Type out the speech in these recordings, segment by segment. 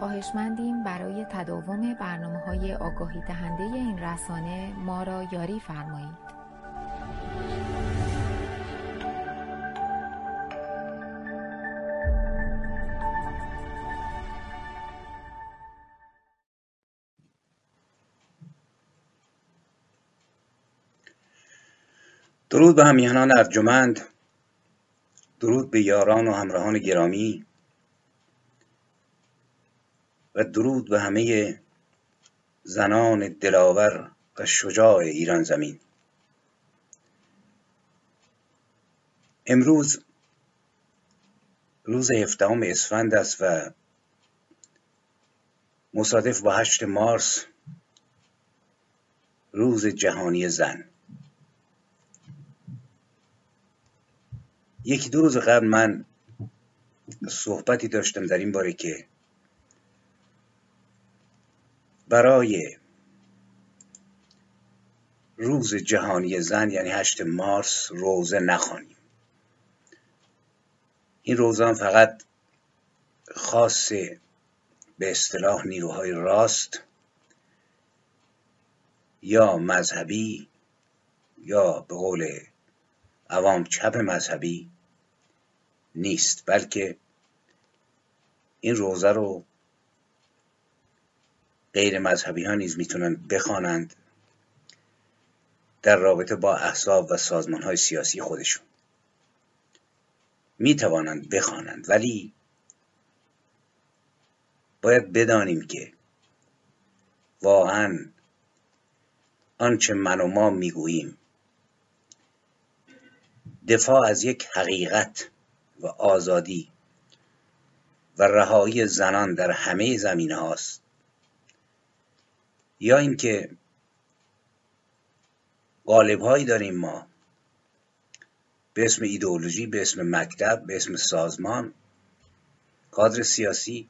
خواهشمندیم برای تداوم برنامه های آگاهی دهنده این رسانه ما را یاری فرمایید. درود به همیهنان ارجمند درود به یاران و همراهان گرامی درود به همه زنان دلاور و شجاع ایران زمین. امروز روز هفدهم اسفند است و مصادف با هشت مارس روز جهانی زن. یکی دو روز قبل من صحبتی داشتم در این باره که برای روز جهانی زن یعنی هشت مارس روزه نخوانیم. این روزان فقط خاص به اصطلاح نیروهای راست یا مذهبی یا به قول عوام چپ مذهبی نیست بلکه این روزه رو غیر مذهبی ها نیز می‌تونن بخوانند در رابطه با احزاب و سازمان های سیاسی خودشون. می‌توانند بخوانند ولی باید بدانیم که واقعا آنچه من و ما می‌گوییم دفاع از یک حقیقت و آزادی و رهایی زنان در همه زمینه هاست یا اینکه قالب هایی داریم ما به اسم ایدئولوژی به اسم مکتب به اسم سازمان کادر سیاسی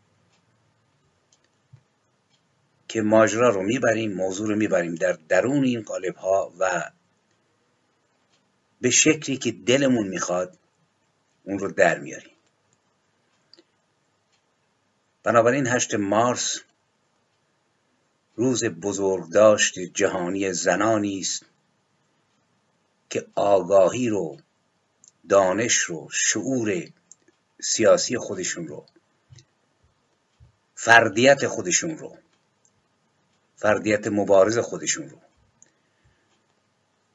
که ماجرا رو می‌بریم موضوع رو می‌بریم در درون این قالب ها و به شکلی که دلمون می‌خواد اون رو در میاریم. بنابراین هشت مارس روز بزرگداشت جهانی زنانی است که آگاهی رو دانش رو شعور سیاسی خودشون رو فردیت خودشون رو فردیت مبارز خودشون رو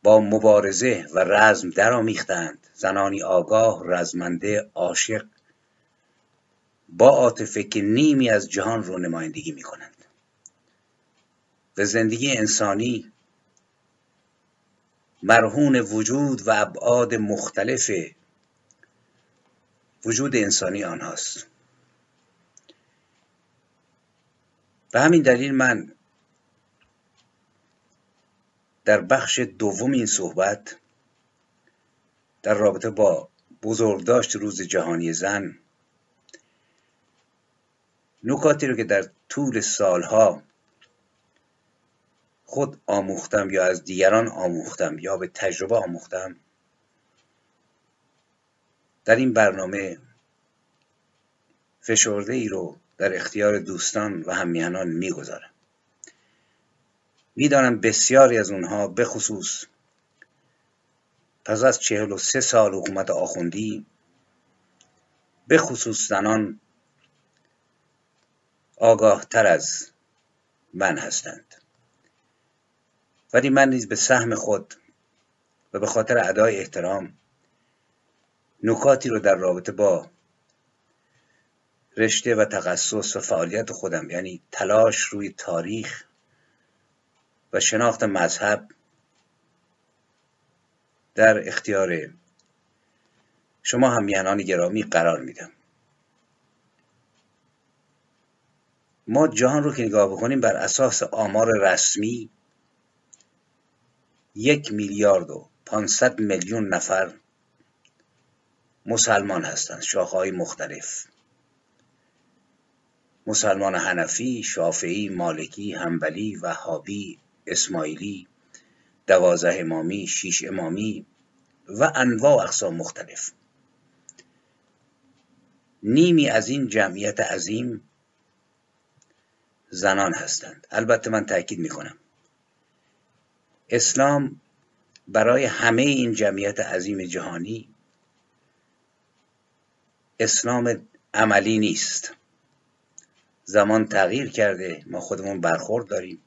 با مبارزه و رزم درآمیختند. زنانی آگاه رزمنده عاشق با عاطفه که نیمی از جهان رو نمایندگی می کنند و زندگی انسانی. مرهون وجود و ابعاد مختلف وجود انسانی آنهاست. به همین دلیل من در بخش دوم این صحبت در رابطه با بزرگداشت روز جهانی زن نکاتی رو که در طول سالها خود آموختم یا از دیگران آموختم یا به تجربه آموختم. در این برنامه فشرده ای رو در اختیار دوستان و همیهنان می‌گذارم. می‌دانم بسیاری از اونها به خصوص پس از چهل و سه سال حکومت آخوندی به خصوص زنان آگاه تر از من هستند. ولی من نیز به سهم خود و به خاطر ادای احترام نکاتی رو در رابطه با رشته و تخصص و فعالیت خودم یعنی تلاش روی تاریخ و شناخت مذهب در اختیار شما هم میهنان گرامی قرار میدم. ما جهان رو که نگاه بکنیم بر اساس آمار رسمی یک میلیارد و پانصد میلیون نفر مسلمان هستند شاخهای مختلف. مسلمان حنفی، شافعی، مالکی، همبلی، وهابی، اسماعیلی، دوازه امامی، شیش امامی و انواع اقسام مختلف. نیمی از این جمعیت عظیم زنان هستند. البته من تاکید می‌کنم اسلام برای همه این جمعیت عظیم جهانی اسلام عملی نیست. زمان تغییر کرده ما خودمون برخورد داریم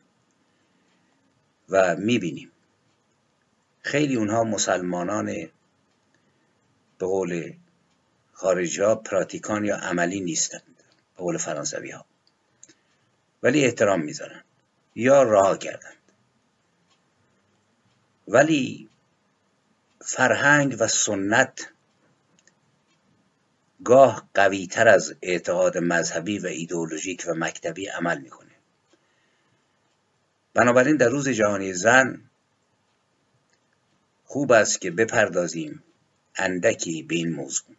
و می‌بینیم. خیلی اونها مسلمانان به قول خارجی ها پراتیکان یا عملی نیستند به قول فرانسوی ها. ولی احترام می‌ذارن. یا راه کردند ولی فرهنگ و سنت گاه قویتر از اعتقاد مذهبی و ایدئولوژیک و مکتبی عمل می‌کنه. بنابراین در روز جهانی زن خوب است که بپردازیم اندکی به این موضوع.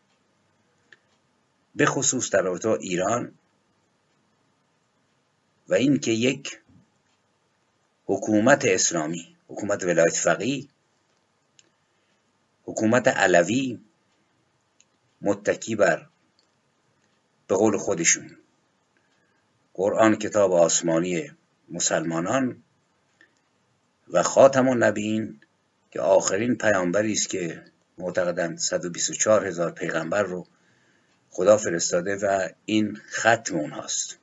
به خصوص در رابطه ایران و اینکه یک حکومت اسلامی حکومت ولایت فقیه. حکومت علوی متکی بر به قول خودشون. قرآن کتاب آسمانی مسلمانان و خاتم النبیین که آخرین پیامبری است که معتقدند 124 هزار پیغمبر رو خدا فرستاده و این ختم اونهاست.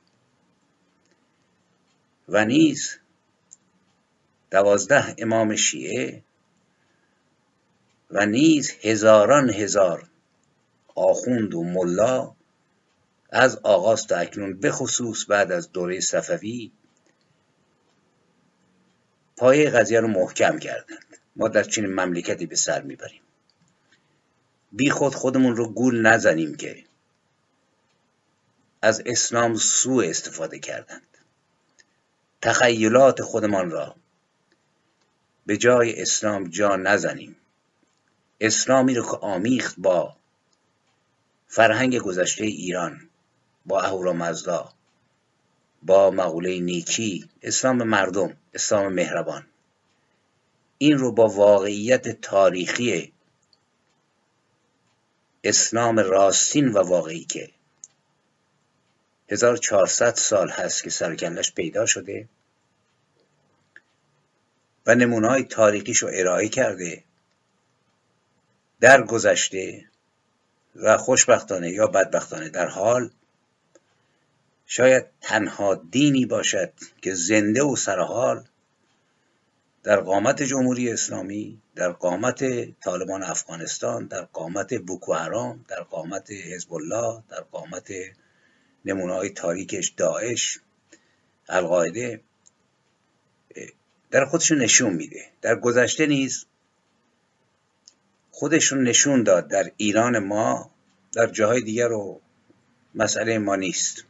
و نیز دوازده امام شیعه و نیز هزاران هزار آخوند و ملا از آغاز تا اکنون به خصوص بعد از دوره صفوی پایه قضیه رو محکم کردند. ما در چنین مملکتی به سر می‌بریم. بی خود خودمون رو گول نزنیم که از اسلام سوء استفاده کردند. تخیلات خودمان را به جای اسلام جا نزنیم. اسلامی رو که آمیخت با فرهنگ گذشته ایران با اهورامزدا با مقوله نیکی اسلام مردم اسلام مهربان. این رو با واقعیت تاریخی اسلام راستین و واقعی که 1400 سال هست که سرکلش پیدا شده. و نمونه های تاریخیش رو ارائه کرده در گذشته و خوشبختانه یا بدبختانه. در حال شاید تنها دینی باشد که زنده و سرحال در قامت جمهوری اسلامی در قامت طالبان افغانستان در قامت بوکو حرام در قامت حزب الله در قامت نمونه های تاریکش داعش القاعده در خودشون نشون میده. در گذشته نیز خودشون نشون داد در ایران ما در جاهای دیگر رو مسئله ما نیست.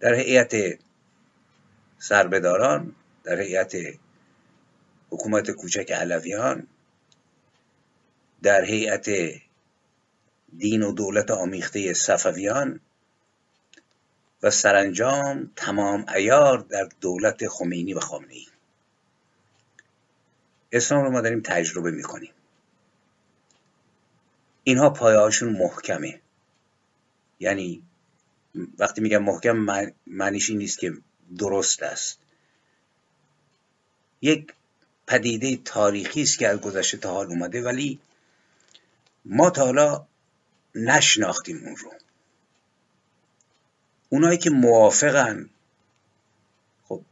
در هیئت سربداران در هیئت حکومت کوچک علویان در هیئت دین و دولت آمیخته صفویان و سرانجام تمام ایار در دولت خمینی و خامنه ای اسلام رو ما داریم تجربه می‌کنیم. اینها پایهاشون محکمه. یعنی وقتی میگم محکم معنیش این نیست که درست است. یک پدیده تاریخی است که از گذشته تا حال اومده ولی ما تا حالا نشناختیم اون رو. اونایی که موافقن خب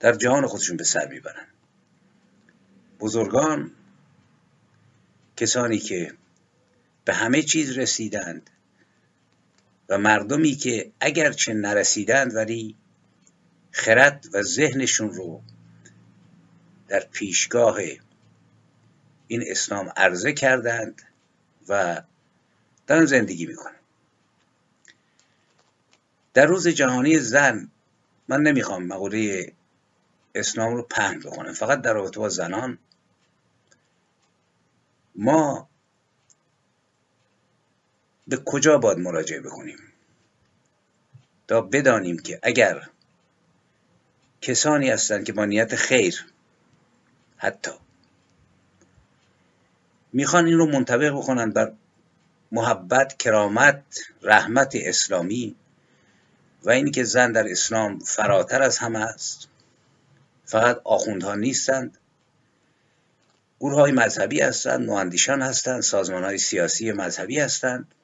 در جهان خودشون به سر می‌برن. بزرگان کسانی که به همه چیز رسیدند و مردمی که اگرچه نرسیدند ولی خرد و ذهنشون رو در پیشگاه این اسلام عرضه کردند و دارن زندگی می‌کنن. در روز جهانی زن من نمی‌خوام مقوله اسلام رو پهن بکنم فقط در رابطه با زنان ما به کجا باید مراجعه بکنیم؟ تا بدانیم که اگر کسانی هستند که با نیت خیر حتی می‌خوان این رو منطبق بکنن بر محبت کرامت رحمت اسلامی و اینی که زن در اسلام فراتر از همه است فقط آخوندها نیستند. گروه های مذهبی هستند نواندیشان هستند سازمان های سیاسی مذهبی هستند.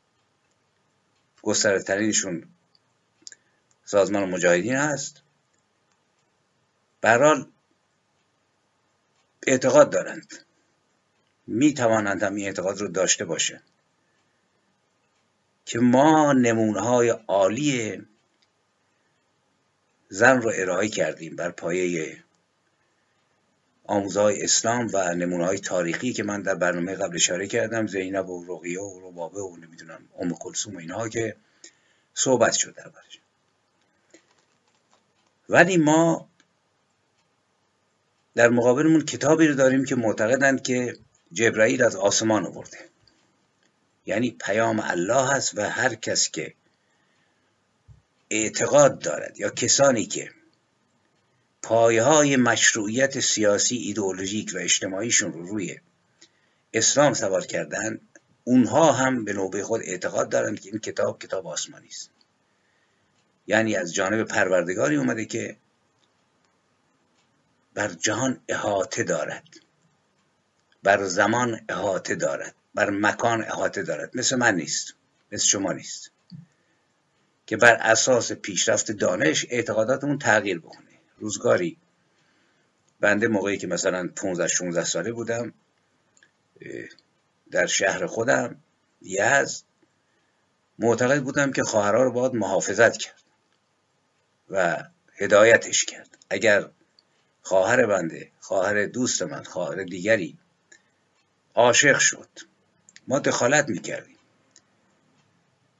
گسترترینشون سازمان مجاهدین هست. برحال اعتقاد دارند. می توانند هم این اعتقاد رو داشته باشه که ما نمونه های عالی زن رو ارائه کردیم بر پایه آموزهای اسلام و نمونه های تاریخی که من در برنامه قبل اشاره کردم زینب و رقیه و ربابه و نمی‌دونم ام کلثوم و اینها که صحبت شد دربارش ولی ما در مقابلمون کتابی رو داریم که معتقدند که جبرائیل از آسمان آورده. یعنی پیام الله هست و هر کس که اعتقاد دارد یا کسانی که پایه های مشروعیت سیاسی ایدئولوژیک و اجتماعیشون رو روی اسلام سوار کردن اونها هم به نوبه خود اعتقاد دارند که این کتاب کتاب آسمانی است. یعنی از جانب پروردگاری اومده که بر جهان احاطه دارد. بر زمان احاطه دارد. بر مکان احاطه دارد. مثل من نیست. مثل شما نیست. که بر اساس پیشرفت دانش اعتقاداتمون تغییر بکنه. روزگاری. بنده موقعی که مثلا 15 16 ساله بودم در شهر خودم یزد معتقد بودم که خواهرها رو باید محافظت کرد و هدایتش کرد. اگر خواهر بنده خواهر دوست من خواهر دیگری عاشق شد ما دخالت می‌کردیم.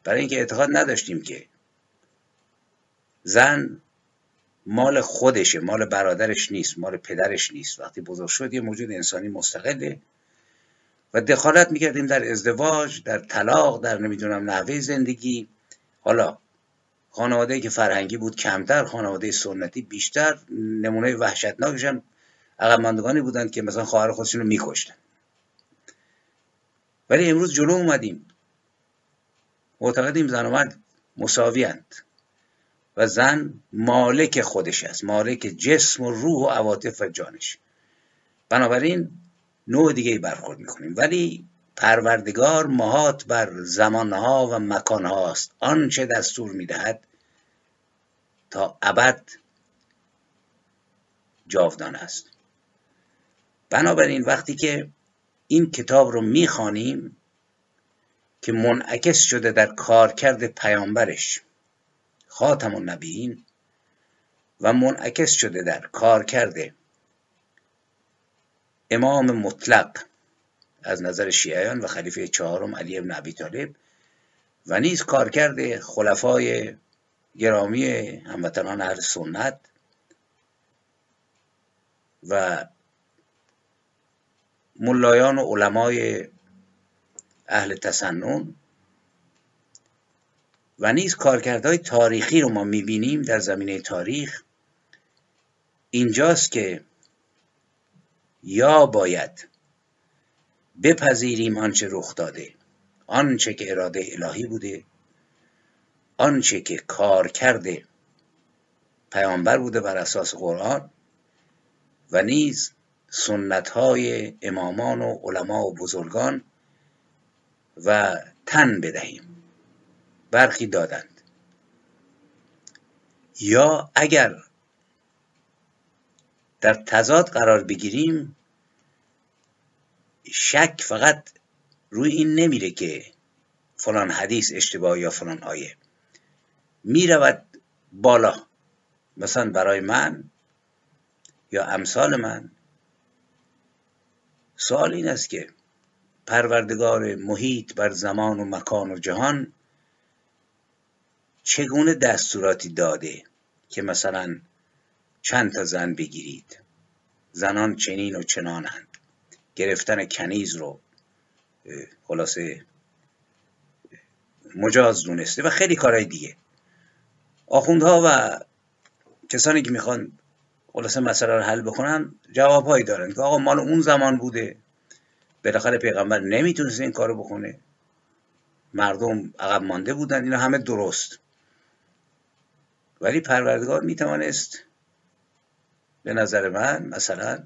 برای اینکه اعتقاد نداشتیم که زن مال خودشه مال برادرش نیست مال پدرش نیست. وقتی بزرگ شد یه موجود انسانی مستقله. و دخالت می‌کردیم در ازدواج در طلاق در نمی‌دونم نحوه زندگی. حالا خانواده که فرهنگی بود کمتر خانواده سنتی بیشتر نمونه وحشتناکش هم عقب بودند که مثلا خواهر خودشون رو میکشتن. ولی امروز جلو اومدیم. معتقدیم زن و مرد مساویند و زن مالک خودش است مالک جسم و روح و عواطف و جانش. بنابراین نوع دیگه برخورد می‌کنیم. ولی پروردگار مهات بر زمانها و مکانها است. آنچه دستور می‌دهد تا ابد جاودان است. بنابراین وقتی که این کتاب رو می‌خوانیم که منعکس شده در کارکرد پیامبرش خاتم النبیین و منعکس شده در کارکرد امام مطلق از نظر شیعیان و خلیفه چهارم علی ابن ابی طالب و نیز کارکرد خلفای گرامی هموطنان اهل سنت و ملایان و علمای اهل تسنن و نیز کارکردهای تاریخی رو ما می‌بینیم در زمینه تاریخ. اینجاست که یا باید بپذیریم آنچه رخ داده آنچه که اراده الهی بوده آنچه که کار کرده پیامبر بوده بر اساس قرآن و نیز سنت های امامان و علما و بزرگان و تن بدهیم. برخی دادند. یا اگر در تضاد قرار بگیریم شک فقط روی این نمیره که فلان حدیث اشتباه یا فلان آیه. می‌رود بالا مثلا برای من یا امثال من. سوال این است که پروردگار محیط بر زمان و مکان و جهان چگونه دستوراتی داده که مثلا چند تا زن بگیرید؟ زنان چنین و چنانند. گرفتن کنیز رو خلاصه مجاز دونسته و خیلی کارهای دیگه. آخوندها و کسانی که می‌خوان خلاصه مسئله رو حل بکنن جوابهایی دارن که آقا مال اون زمان بوده. بالاخره پیغمبر نمی‌تونست این کارو بکنه. مردم عقب مانده بودن. اینا همه درست. ولی پروردگار می‌توانست به نظر من مثلا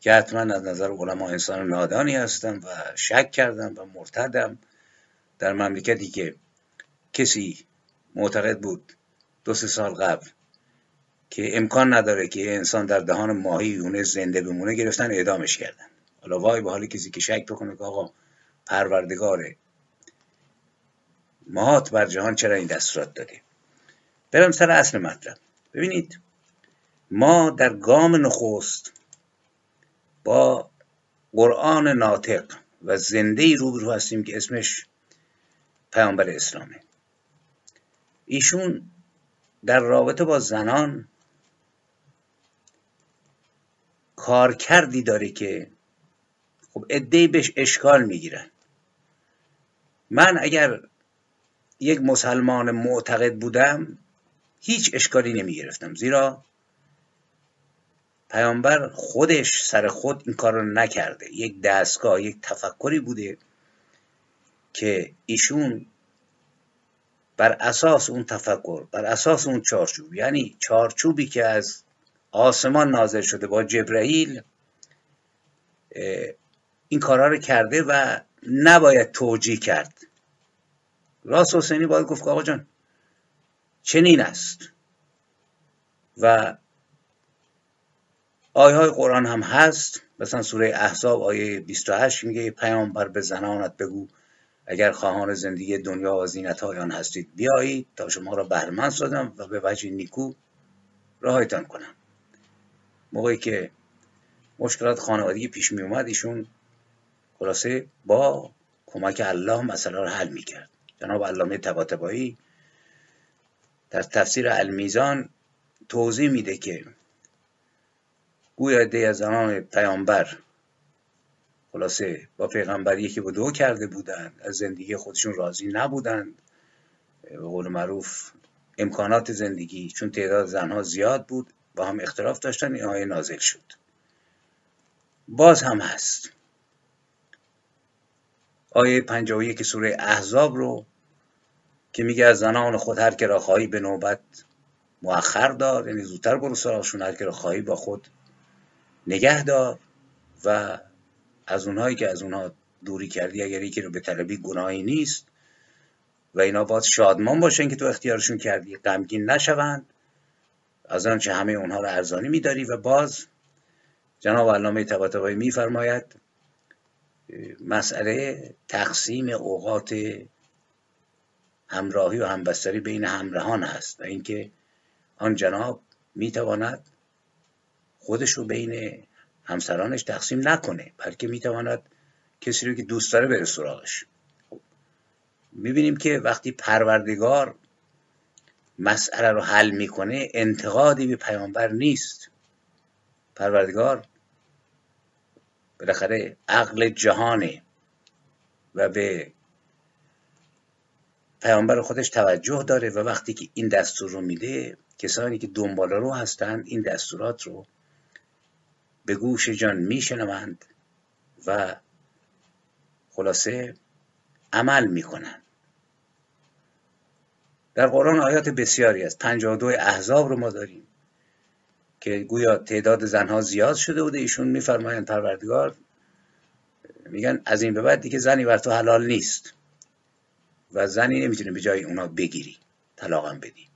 که حتما از نظر علما انسان نادانی هستم و شک کردم و مرتدم در مملکتی که کسی معتقد بود دو سه سال قبل که امکان نداره که انسان در دهان ماهی یونس زنده بمونه گرفتن اعدامش کردن. حالا وای به حال کسی که شک بکنه که آقا پروردگاره. ماهات بر جهان چرا این دستورات داده؟ برم سر اصل مطلب. ببینید ما در گام نخست با قرآن ناطق و زنده روبرو هستیم که اسمش پیامبر اسلامه. ایشون در رابطه با زنان کارکردی داره که خب ادهی بهش اشکال می‌گیرن من اگر یک مسلمان معتقد بودم هیچ اشکالی نمی گرفتم زیرا پیامبر خودش سر خود این کار رو نکرده. یک دستگاه یک تفکری بوده که ایشون بر اساس اون تفکر بر اساس اون چارچوب یعنی چارچوبی که از آسمان نازل شده با جبرئیل این کارها رو کرده و نباید توجیه کرد. راست حسینی باید گفت آقا جان چنین است. و آیه های قرآن هم هست. مثلا سوره احزاب آیه 28 میگه پیامبر به زنانت بگو اگر خواهان زندگی دنیا و زینت آن هستید بیایید تا شما را بهرمند سازم و به وجه نیکو راهایتان کنم. موقعی که مشکلات خانوادگی پیش می اومد ایشون خلاصه با کمک الله مسئله رو حل می‌کرد. جناب علامه طباطبایی در تفسیر المیزان توضیح میده که گویا ده از زنان پیامبر خلاصه با پیغمبر یکی به دو کرده بودند از زندگی خودشون راضی نبودند. به قول معروف امکانات زندگی چون تعداد زنها زیاد بود با هم اختلاف داشتن این آیه نازل شد. باز هم هست. آیه 51 سوره احزاب رو که میگه از زنان خود هر که را خواهی به نوبت مؤخر دار یعنی زودتر برو سراغشون هر که را خواهی با خود نگه دار و از اونهایی که از اونها دوری کردی اگر یکی رو به طلبی گناهی نیست و اینا باید شادمان باشن که تو اختیارشون کردی. غمگین نشوند. از آنچه همه اونها رو ارزانی میداری و باز جناب علامه طباطبایی میفرماید مسئله تقسیم اوقات همراهی و همبستری بین همراهان هست و اینکه آن جناب می‌تواند خودش رو بین همسرانش تقسیم نکنه بلکه می‌تواند کسی رو که دوست داره بره سراغش. می‌بینیم که وقتی پروردگار مسئله رو حل می‌کنه انتقادی به پیامبر نیست. پروردگار بالاخره عقل جهانه و به پیامبر خودش توجه داره و وقتی که این دستور رو میده کسانی که دنبال رو هستند این دستورات رو به گوش جان میشنوند و خلاصه عمل می‌کنند. در قرآن آیات بسیاری است. 52 احزاب رو ما داریم که گویا تعداد زنها زیاد شده بوده. ایشون میفرمایند پروردگار میگن از این به بعد دیگه زنی بر تو حلال نیست. و زنی نمی‌تونه به جای اونا بگیری طلاقم بدی.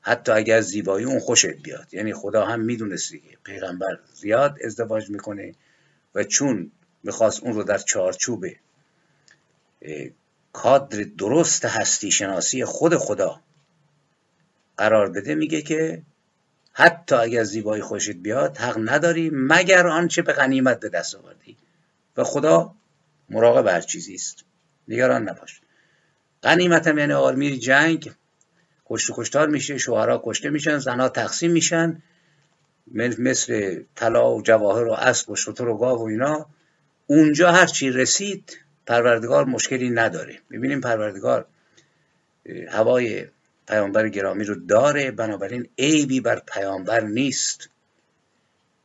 حتی اگر زیبایی اون خوشت بیاد. یعنی خدا هم می‌دونست دیگه. پیغمبر زیاد ازدواج می‌کنه و چون می‌خواست اون رو در چارچوب کادر درست هستی شناسی خود خدا قرار بده میگه که حتی اگر زیبایی خوشت بیاد حق نداری مگر آنچه به غنیمت به دست آوردی. و خدا مراقب هر چیزی است. نگران نباش. غنیمت هم یعنی آرمیر جنگ. کشت و کشتار میشه شوهرها کشته میشن زنها تقسیم میشن. مثل طلا و جواهر و اسب و شتر و گاو و اینا. اونجا هر چی رسید پروردگار مشکلی نداره. می‌بینیم پروردگار هوای پیامبر گرامی رو داره بنابراین عیبی بر پیامبر نیست.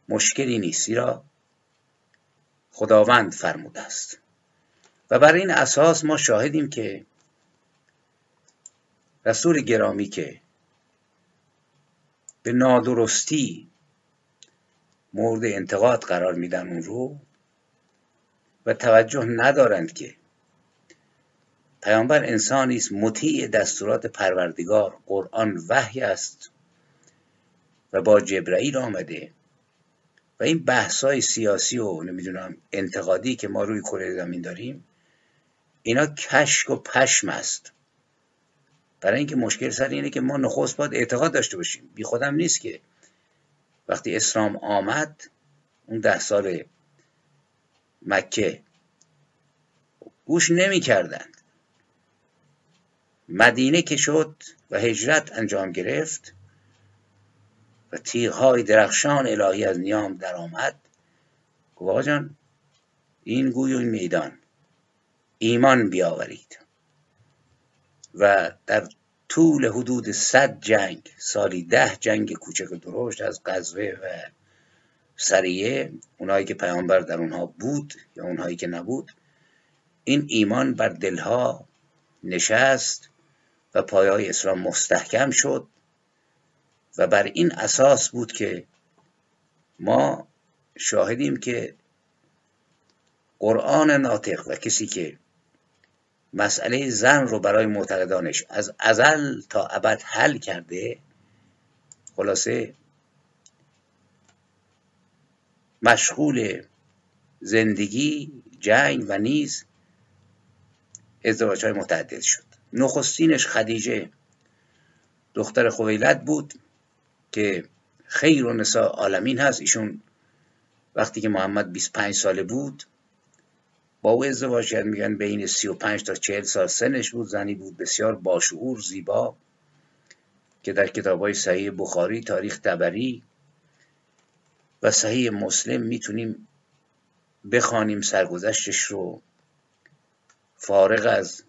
مشکلی نیست. زیرا خداوند فرموده است. و بر این اساس ما شاهدیم که رسول گرامی که به نادرستی مورد انتقاد قرار میدن اون رو و توجه ندارند که پیامبر انسانی است مطیع دستورات پروردگار. قرآن وحی است و با جبرئیل آمده و این بحثای سیاسی و نمی‌دونم انتقادی که ما روی کره زمین داریم اینا کشک و پشم است. برای اینکه مشکل سر اینه که ما نخست باید اعتقاد داشته باشیم. بی خودم نیست که وقتی اسلام آمد اون ده سال مکه گوش نمی کردند مدینه که شد و هجرت انجام گرفت و تیغهای درخشان الهی از نیام در آمد گفت جان این گوی و این میدان ایمان بیاورید. و در طول حدود صد جنگ سالی ده جنگ کوچک و درشت از غزوه و سریه اونایی که پیامبر در اونها بود یا اونهایی که نبود این ایمان بر دلها نشست و پایای اسلام مستحکم شد و بر این اساس بود که ما شاهدیم که قرآن ناطق و کسی که مسئله زن رو برای معتقدانش از ازل تا ابد حل کرده خلاصه مشغول زندگی جنگ و نیز ازدواج های متعدد شد. نخستینش خدیجه دختر خویلد بود که خیر و نسا عالمین هست. ایشون وقتی که محمد 25 ساله بود با او ازدواج کرد. میگن بین 35 تا 40 سال سنش بود. زنی بود بسیار باشعور زیبا که در کتاب های صحیح بخاری تاریخ تبری و صحیح مسلم می‌تونیم بخوانیم سرگذشتش رو. فارغ از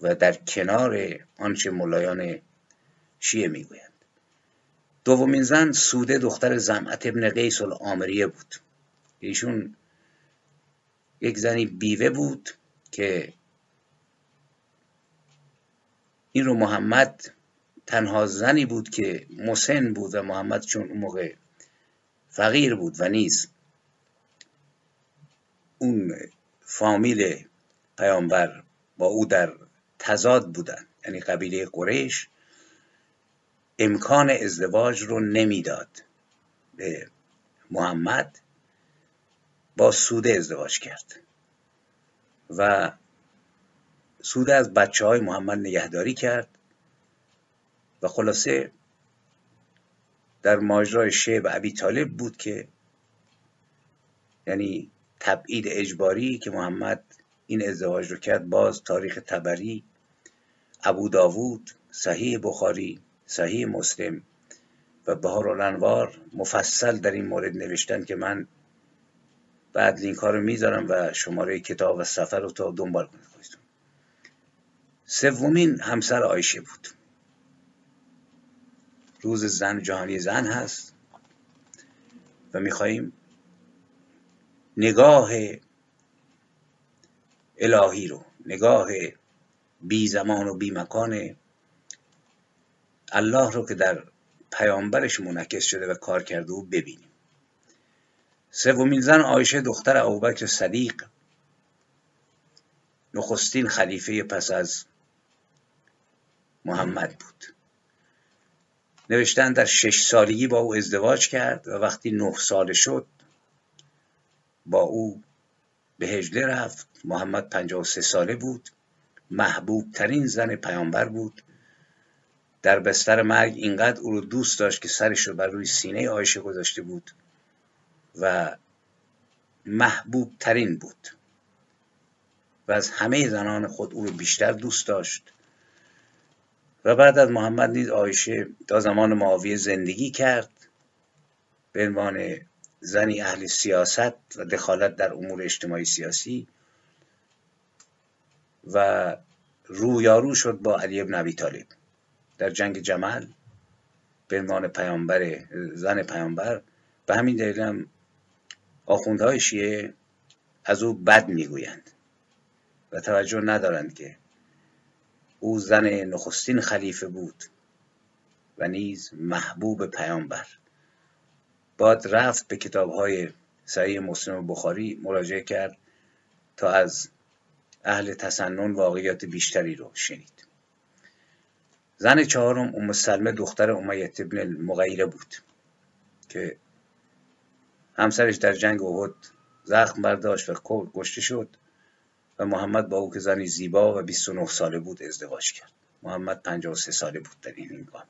و در کنار آنچه ملایان شیعه می‌گویند. دومین زن سوده دختر زمعت ابن قیس العامریه بود. ایشون یک زنی بیوه بود که این رو محمد تنها زنی بود که مسن بود و محمد چون اون موقع فقیر بود و نیز اون فامیل پیامبر با او در تضاد بودن یعنی قبیله قریش امکان ازدواج رو نمی‌داد به محمد. با سوده ازدواج کرد. و سوده از بچه های محمد نگهداری کرد. و خلاصه در ماجرای شعب ابی طالب بود که یعنی تبعید اجباری که محمد این ازدواج رو کرد باز تاریخ تبری ابو داوود صحیح بخاری صحیح مسلم و بهار الانوار مفصل در این مورد نوشتن که من بعد لینک ها رو می‌ذارم و شماره کتاب و سفر رو تا دنبال کنید. خودتون سومین همسر آیشه بود. روز زن جهانی زن هست و میخواییم نگاه الهی رو نگاه بی زمان و بی مکان الله رو که در پیامبرش منعکس شده و کار کرده و ببینیم. سومین زن آیشه دختر ابوبکر صدیق نخستین خلیفه پس از محمد بود. نوشتن در شش سالگی با او ازدواج کرد و وقتی نه ساله شد با او به هجله رفت. محمد 53 ساله بود. محبوب ترین زن پیامبر بود. در بستر مرگ اینقدر او رو دوست داشت که سرش رو بر روی سینه آیشه گذاشته بود. و محبوب ترین بود. و از همه زنان خود او رو بیشتر دوست داشت. و بعد از محمد نیز آیشه تا زمان معاویه زندگی کرد به عنوان زنی اهل سیاست و دخالت در امور اجتماعی سیاسی و رویارو شد با علی ابن ابی طالب در جنگ جمل به عنوان پیامبر زن پیامبر. به همین دلیل هم آخوندهای شیعه از او بد می‌گویند و توجه ندارند که او زن نخستین خلیفه بود و نیز محبوب پیامبر. باد رفت به کتاب های صحیح مسلم بخاری مراجعه کرد تا از اهل تسنن واقعیات بیشتری رو شنید. زن چهارم ام سلمه دختر امیت ابن المغیره بود که همسرش در جنگ احد زخم برداشت و کشته شد و محمد با او که زنی زیبا و 29 ساله بود ازدواج کرد. محمد 53 ساله بود در این هنگام.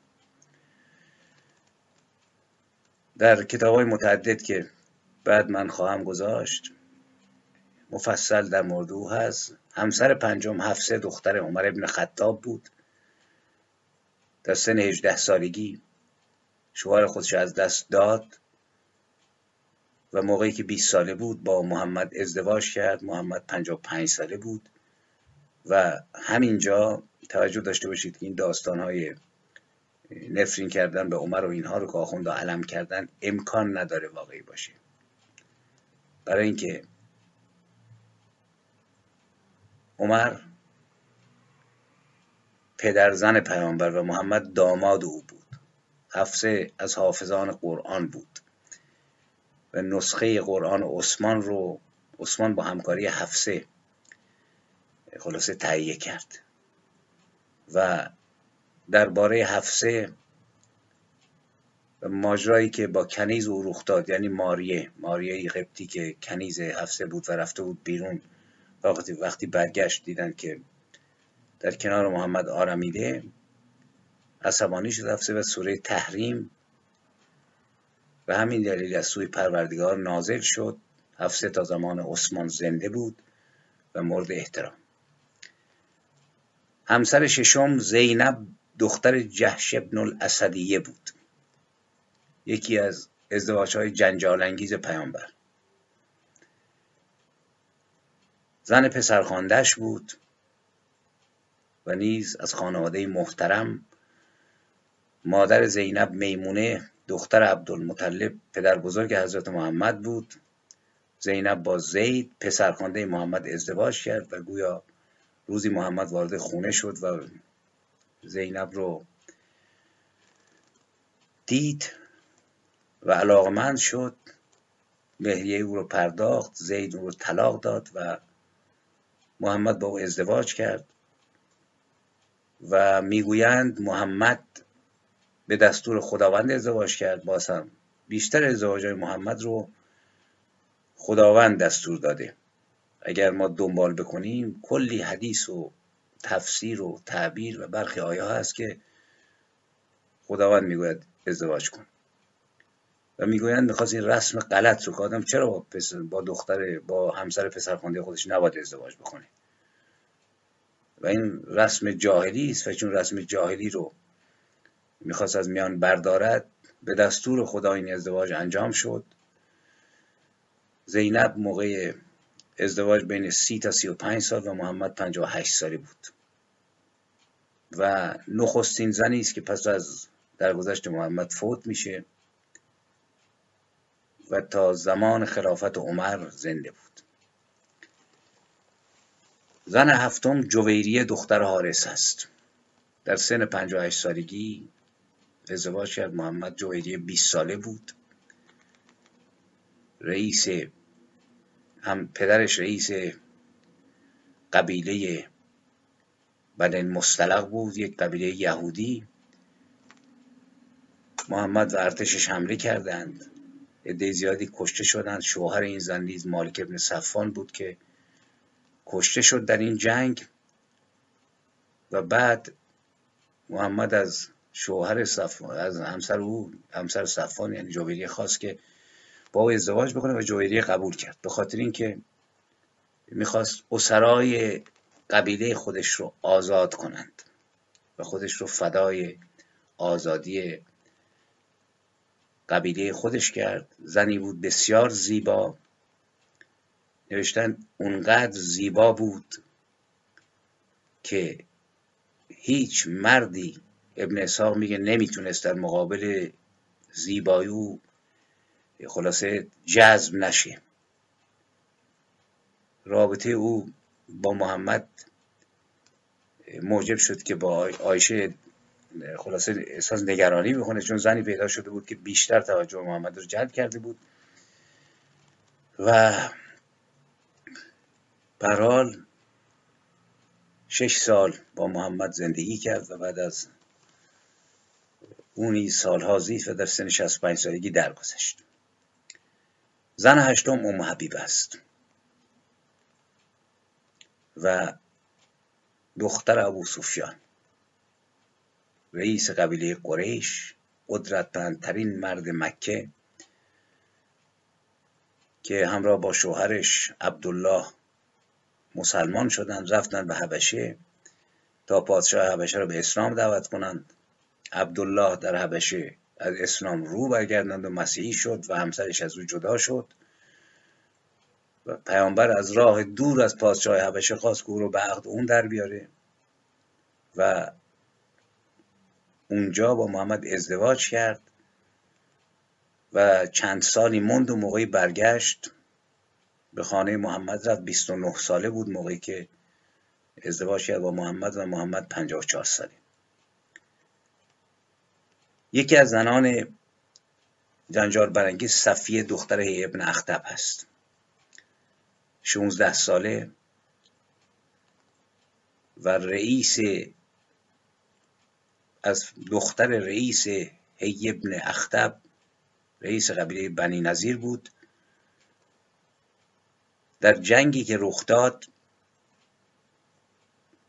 در کتاب های متعدد که بعد من خواهم گذاشت مفصل در مورد او هست. همسر پنجم حفصه دختر عمر ابن خطاب بود. در سن 18 سالگی شوهر خودش از دست داد. و موقعی که 20 ساله بود با محمد ازدواج کرد. محمد 55 ساله بود. و همینجا توجه داشته باشید که این داستان های نفرین کردن به عمر و اینها رو که آخوند علم کردن امکان نداره واقعی باشه. برای اینکه عمر پدرزن پیامبر و محمد داماد او بود. حفصه از حافظان قرآن بود. نسخه قرآن عثمان رو عثمان با همکاری حفصه خلاصه تهیه کرد. و درباره حفصه ماجرایی که با کنیز او رخ داد یعنی ماریه ماریه قبطی که کنیز حفصه بود و رفته بود بیرون وقتی وقتی برگشت دیدن که در کنار محمد آرمیده عصبانی شد حفصه و سوره تحریم و همین دلیل از سوی پروردگار نازل شد. حفصه تا زمان عثمان زنده بود و مورد احترام. همسر ششم زینب دختر جهش ابن الاسدیه بود. یکی از ازدواج های جنجال انگیز پیامبر. زن پسرخواندهش بود و نیز از خانواده محترم مادر زینب میمونه دختر عبدالمطلب پدر بزرگ حضرت محمد بود. زینب با زید پسرخوانده محمد ازدواج کرد و گویا روزی محمد وارد خونه شد و زینب رو دید و علاقمند شد. مهریه او رو پرداخت زید او رو طلاق داد و محمد با او ازدواج کرد و می‌گویند محمد به دستور خداوند ازدواج کرد. باز هم بیشتر ازدواج های محمد رو خداوند دستور داده. اگر ما دنبال بکنیم کلی حدیث و تفسیر و تعبیر و برخی آیه هست که خداوند می‌گوید ازدواج کن. و می‌گویند می‌خواست این رسم غلط رو که آدم چرا با دختر با همسر پسرخوانده خودش نباید ازدواج بکنه؟ و این رسم جاهلی است و چون رسم جاهلی رو می‌خواست از میان بردارد به دستور خدا این ازدواج انجام شد. زینب موقع ازدواج بین سی تا سی و پنج سال و محمد پنج و هشت سالی بود. و نخستین زنی است که پس از درگذشت محمد فوت میشه و تا زمان خلافت عمر زنده بود. زن هفتم جویریه دختر حارس است. در سن 58 سالگی ازدواج کرد. محمد جویریه 20 ساله بود. رئیس هم پدرش رئیس قبیله بن مستلق بود. یک قبیله یهودی. محمد و ارتشش حمله کردند. عده زیادی کشته شدند. شوهر این زن نیز مالک ابن صفان بود که کشته شد در این جنگ و بعد محمد از شوهر صفان از همسر او همسر صفان یعنی جویریه خواست که با او ازدواج بکنه و جویریه قبول کرد. به خاطر اینکه می‌خواست اسرای قبیله خودش رو آزاد کنند و خودش رو فدای آزادی قبیله خودش کرد. زنی بود بسیار زیبا. نوشتن اونقدر زیبا بود که هیچ مردی ابن اسحاق میگه نمی‌تونست در مقابل زیبایی او خلاصه جذب نشه. رابطه او با محمد موجب شد که با آیشه خلاصه احساس نگرانی می‌کنه چون زنی پیدا شده بود که بیشتر توجه محمد رو جلب کرده بود. و برحال شش سال با محمد زندگی کرد و بعد از اونی سالها زیست و در سن 65 سالگی درگذشت. زن هشتم ام حبیب است. و دختر ابو سفیان. رئیس قبیله قریش قدرتمندترین مرد مکه که همراه با شوهرش عبدالله مسلمان شدند رفتن به حبشه تا پادشاه حبشه را به اسلام دعوت کنند. عبدالله در حبشه از اسلام رو برگردند و مسیحی شد و همسرش از او جدا شد. و پیامبر از راه دور از پادشاه حبشه خواست که او رو به عقد اون در بیاره و اونجا با محمد ازدواج کرد و چند سالی موند و موقعی برگشت. به خانه محمد رفت 29 ساله بود موقعی که ازدواج کرد با محمد و محمد 54 ساله. یکی از زنان جنجال برانگیز صفیه دختر ابن اختب هست. 16 ساله و رئیس از دختر رئیس هی ابن اختب رئیس قبیله بنی نظیر بود. در جنگی که رخ داد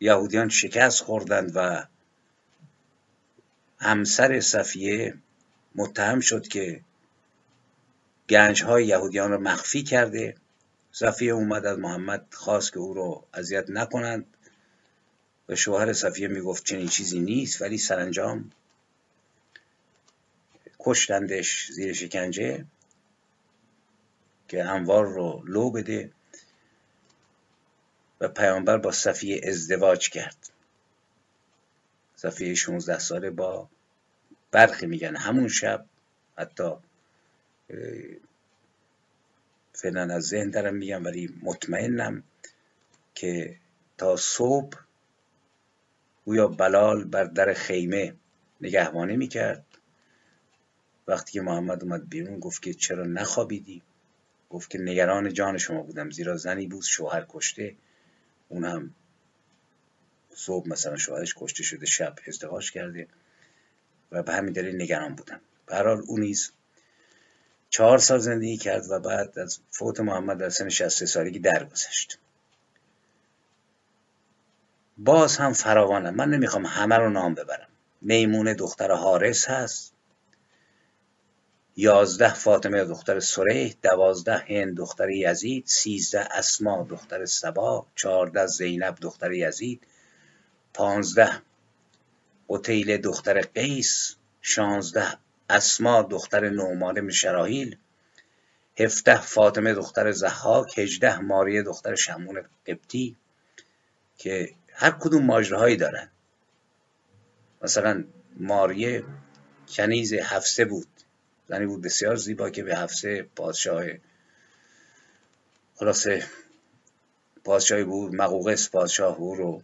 یهودیان شکست خوردند و همسر صفیه متهم شد که گنج های یهودیان را مخفی کرده. صفیه اومد از محمد خواست که او رو اذیت نکنند. و شوهر صفیه می‌گفت چنین چیزی نیست ولی سرانجام کشتندش زیر شکنجه که انوار رو لو بده و پیامبر با صفیه ازدواج کرد. صفیه 16 ساله با برخی میگن. همون شب حتی فعلا از ذهن دارم میگم ولی مطمئنم که تا صبح گویا بلال بر در خیمه نگهبانی می‌کرد. وقتی که محمد اومد بیرون گفت که چرا نخوابیدی؟ گفت که نگران جان شما بودم زیرا زنی بود شوهر کشته. اون هم صبح مثلا شوهرش کشته شده شب ازدواج کرده و به همین دلیل نگران بودم به او نیز چهار سال زندگی کرد و بعد از فوت محمد در سن 63 سالگی درگذشت. باز هم فراوانم. من نمی‌خوام همه رو نام ببرم. میمون دختر حارس هست. یازده فاطمه دختر سریح دوازده هند دختر یزید سیزده اسما دختر سبا چهارده زینب دختر یزید پانزده. قتیل دختر قیس شانزده. اسما دختر نعمان شراحیل. هفته فاطمه دختر زحاک هجده ماریه دختر شمون قبطی. که هر کدوم ماجراهایی دارن. مثلا ماریه کنیز حفصه بود. زنی بود بسیار زیبا که به حفصه پادشاه خلاصه پادشاهی بود مقوقس پادشاه او رو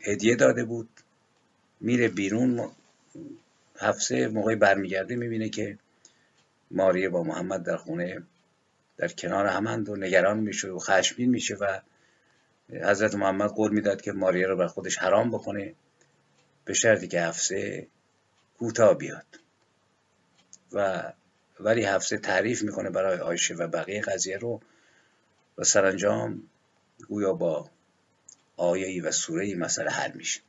هدیه داده بود. میره بیرون حفصه موقعی برمیگرده می‌بینه که ماریه با محمد در خونه در کنار همند و نگران میشه و خشمگین میشه و حضرت محمد قول می‌داد که ماریه رو بر خودش حرام بکنه به شرطی که حفصه کوتاه بیاد. و ولی حفصه تعریف می‌کنه برای آیشه و بقیه قضیه رو و سرانجام گویا با آیهی و سورهی مسئله حل میشه.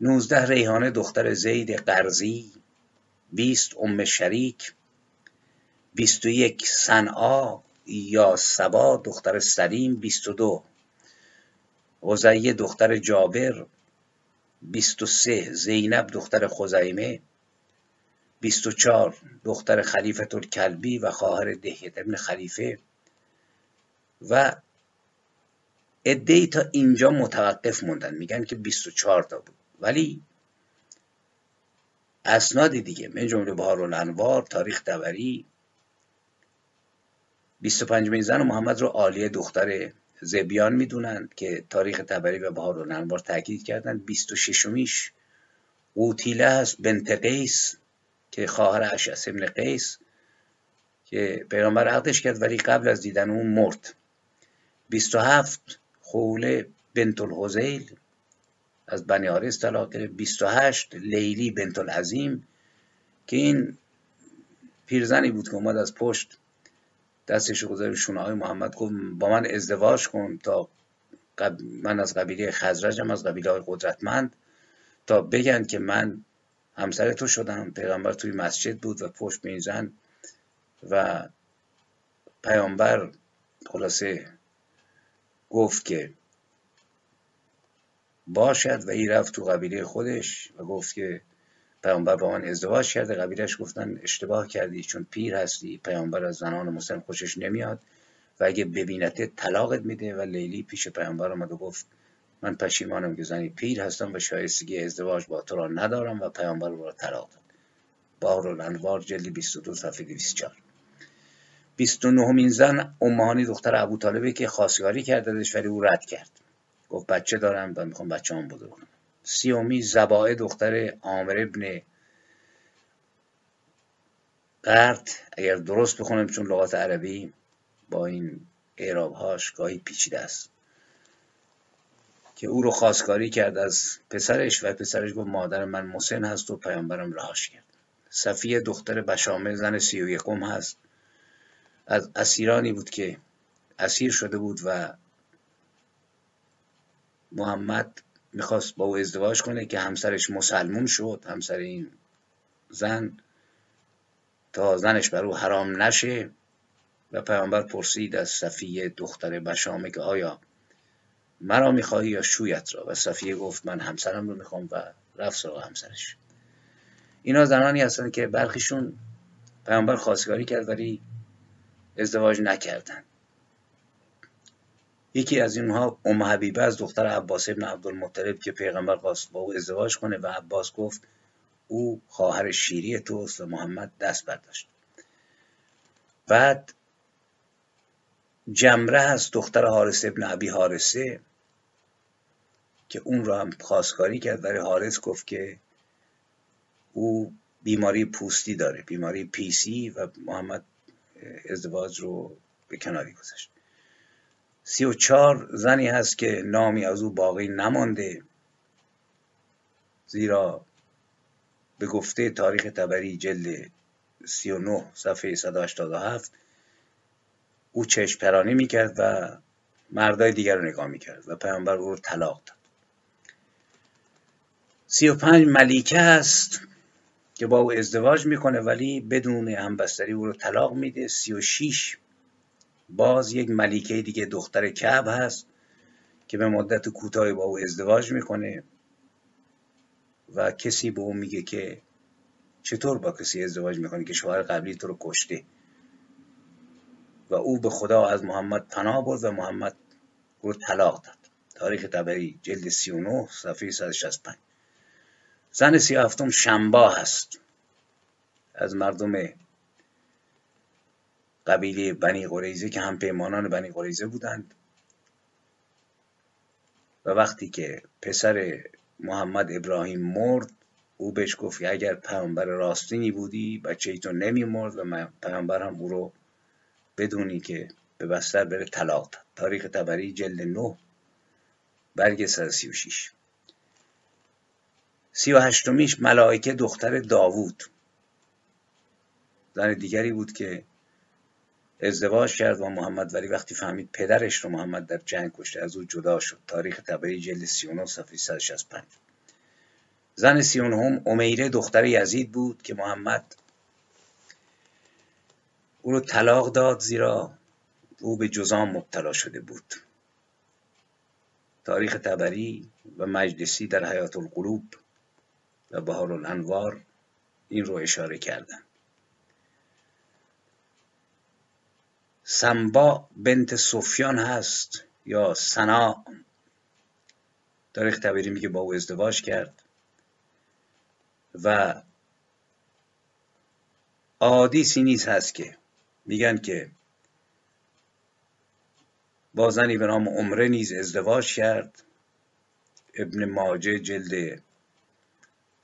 نوزده ریحانه دختر زید قرضی بیست ام شریک بیست و یک صنعا یا سبا دختر سلیم 22 غزیه دختر جابر 23 زینب دختر خزیمه 24 دختر خلیفت الکلبی و خواهر دهیت ابن خلیفه و ادهی تا اینجا متوقف موندن. میگن که 24 تا بود. ولی اسناد دیگه من جمله بهار الانوار تاریخ دبری 25 زن محمد رو عالیه دختر زبیان می‌دونند که تاریخ تبری و بهار الانوار تاکید کردن 26 میش قوتیله هست بنت قیس که خواهر اشعث ابن قیس که پیغمبر عقدش کرد ولی قبل از دیدن اون مرد. 27 خوله بنت الحزیل از بنی حارس طلاق گرفت. 28 لیلی بنت العظیم که این پیرزنی بود که اومد از پشت دستش گذاری شونه های محمد گفت با من ازدواج کن تا من از قبیله خزرجم از قبیله های قدرتمند. تا بگن که من همسر تو شدم. پیغمبر توی مسجد بود و پشت به این زن و پیامبر خلاصه گفت که باشد و این رفت تو قبیله خودش و گفت که پیامبر با من ازدواج کرده. قبیلش گفتن اشتباه کردی چون پیر هستی پیامبر از زنان مسلم خوشش نمیاد و اگه ببینته طلاقت میده. و لیلی پیش پیامبر آمد و گفت من پشیمانم که زنی پیر هستم و شایستگی ازدواج با تو را ندارم و پیامبر را طلاق داد. بار الانوار جلد 22 صفحه 24 29 زن امهانی دختر ابو طالبه که خواستگاری کردش ولی او رد کرد. گفت بچه دارم و می‌خوام بچه هم بزرگ کنم. سیومی زبائه دختر عامر ابن قرد اگر درست بخونم چون لغات عربی با این اعرابهاش گاهی پیچیده است. که او رو خواستگاری کرد از پسرش و پسرش گفت مادر من مسن هست و پیامبرم رهاش کرد. صفیه دختر بشامه زن سی و یکم هست. از اسیرانی بود که اسیر شده بود و محمد می‌خواست با او ازدواج کنه که همسرش مسلمون شد همسر این زن. تا زنش بر او حرام نشه و پیامبر پرسید از صفیه دختر بشامه که آیا مرا می‌خواهی یا شویت را؟ و صفیه گفت من همسرم رو می‌خوام و رفت سراغ همسرش. اینا زنانی هستن که برخیشون پیامبر خواستگاری کرد ولی ازدواج نکردن. یکی از اینها ام حبیبه از دختر عباس ابن عبدالمطلب که پیغمبر خواست با او ازدواج کنه و عباس گفت او خواهر شیری توست و محمد دست برداشت. بعد جمره از دختر حارس ابن عبی حارسه که اون را هم خواستگاری کرد ولی حارس گفت که او بیماری پوستی داره بیماری پیسی و محمد ازدواج رو به کناری گذاشت. سی و چار زنی هست که نامی از او باقی نمانده. زیرا به گفته تاریخ تبری جلد سی و نه صفحه 187 او چشم پرانی می‌کرد و مردای دیگر رو نگاه می‌کرد و پیامبر او رو طلاق داد. سی و پنج ملیکه هست که با او ازدواج می‌کنه ولی بدون همبستری او رو طلاق میده. سی و شیش باز یک ملیکه دیگه دختر کعب هست که به مدت کوتاهی با او ازدواج می‌کنه و کسی به او میگه که چطور با کسی ازدواج می‌کنه که شوهر قبلی تو رو کشته؟ و او به خدا از محمد پناه برد و محمد او طلاق داد. تاریخ تبری جلد 39 صفحه 165 زن سی هفتم شنبا هست. از مردم قبیله بنی قریزه که هم پیمانان بنی قریزه بودند. و وقتی که پسر محمد ابراهیم مرد او بهش گفت اگر پیامبر راستینی بودی بچه تو نمی مرد و پیامبر هم او رو بدونی که به بستر بره طلاق. تاریخ تبری جلد 9 برگ 136 سی و هشتمیش ملائکه دختر داوود. زن دیگری بود که ازدواج کرد با محمد ولی وقتی فهمید پدرش رو محمد در جنگ کشته از او جدا شد. تاریخ تبعی جلد 39 صفحه 165 زن هم امیره دختر یزید بود که محمد او رو طلاق داد زیرا او به جزام مبتلا شده بود. تاریخ تبری و مجلسی در حیات القلوب و بهار الانوار این رو اشاره کردن. سنبا بنت سفیان هست یا سنا؟ تاریخ تبری میگه با او ازدواج کرد و عادیسی نیست هست که میگن که با زنی به نام عمره نیز ازدواج کرد. ابن ماجه جلد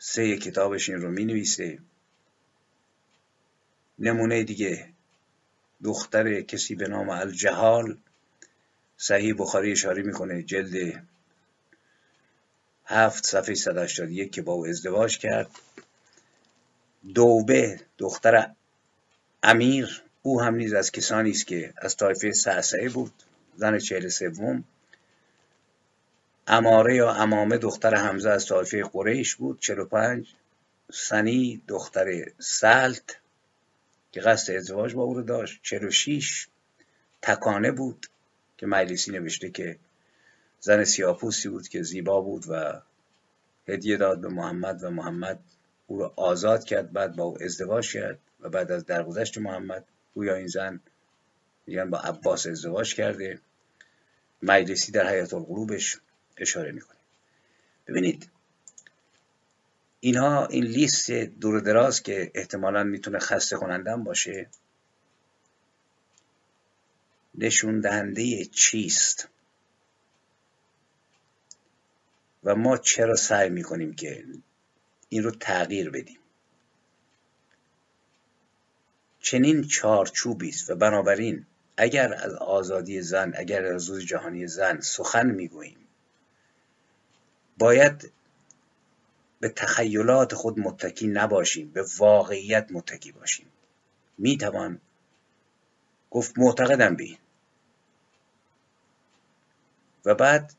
سه کتابش این رو می نویسه نمونه دیگه دختر کسی به نام الجهال صحیح بخاری اشاره می‌کنه جلد هفت صفحه 181 که با او ازدواج کرد. دوبه دختر امیر او هم نیز از کسانی است که از طایفه سعسعه بود زن چهل سوم. اماره یا امامه دختر حمزه از طایفه قریش بود. چهل و پنج سنی دختر سلت که قصد ازدواج با او رو داشت. چهل و شیش تکانه بود که مجلسی نوشته که زن سیاپوسی بود که زیبا بود و هدیه داد به محمد و محمد او را آزاد کرد بعد با او ازدواج کرد و بعد از درگذشت محمد گویا این زن میگن با عباس ازدواج کرده. مجلسی در حیات القلوبش اشاره می‌کنه ببینید اینها این لیست دور دراز که احتمالا می‌تونه خسته کنندم باشه نشون دهنده چیست؟ و ما چرا سعی می‌کنیم که این رو تغییر بدیم؟ چنین چارچوبی است و بنابراین اگر از آزادی زن اگر از روز جهانی زن سخن می‌گوییم باید به تخیلات خود متکی نباشیم به واقعیت متکی باشیم. می‌توان گفت معتقدم به و بعد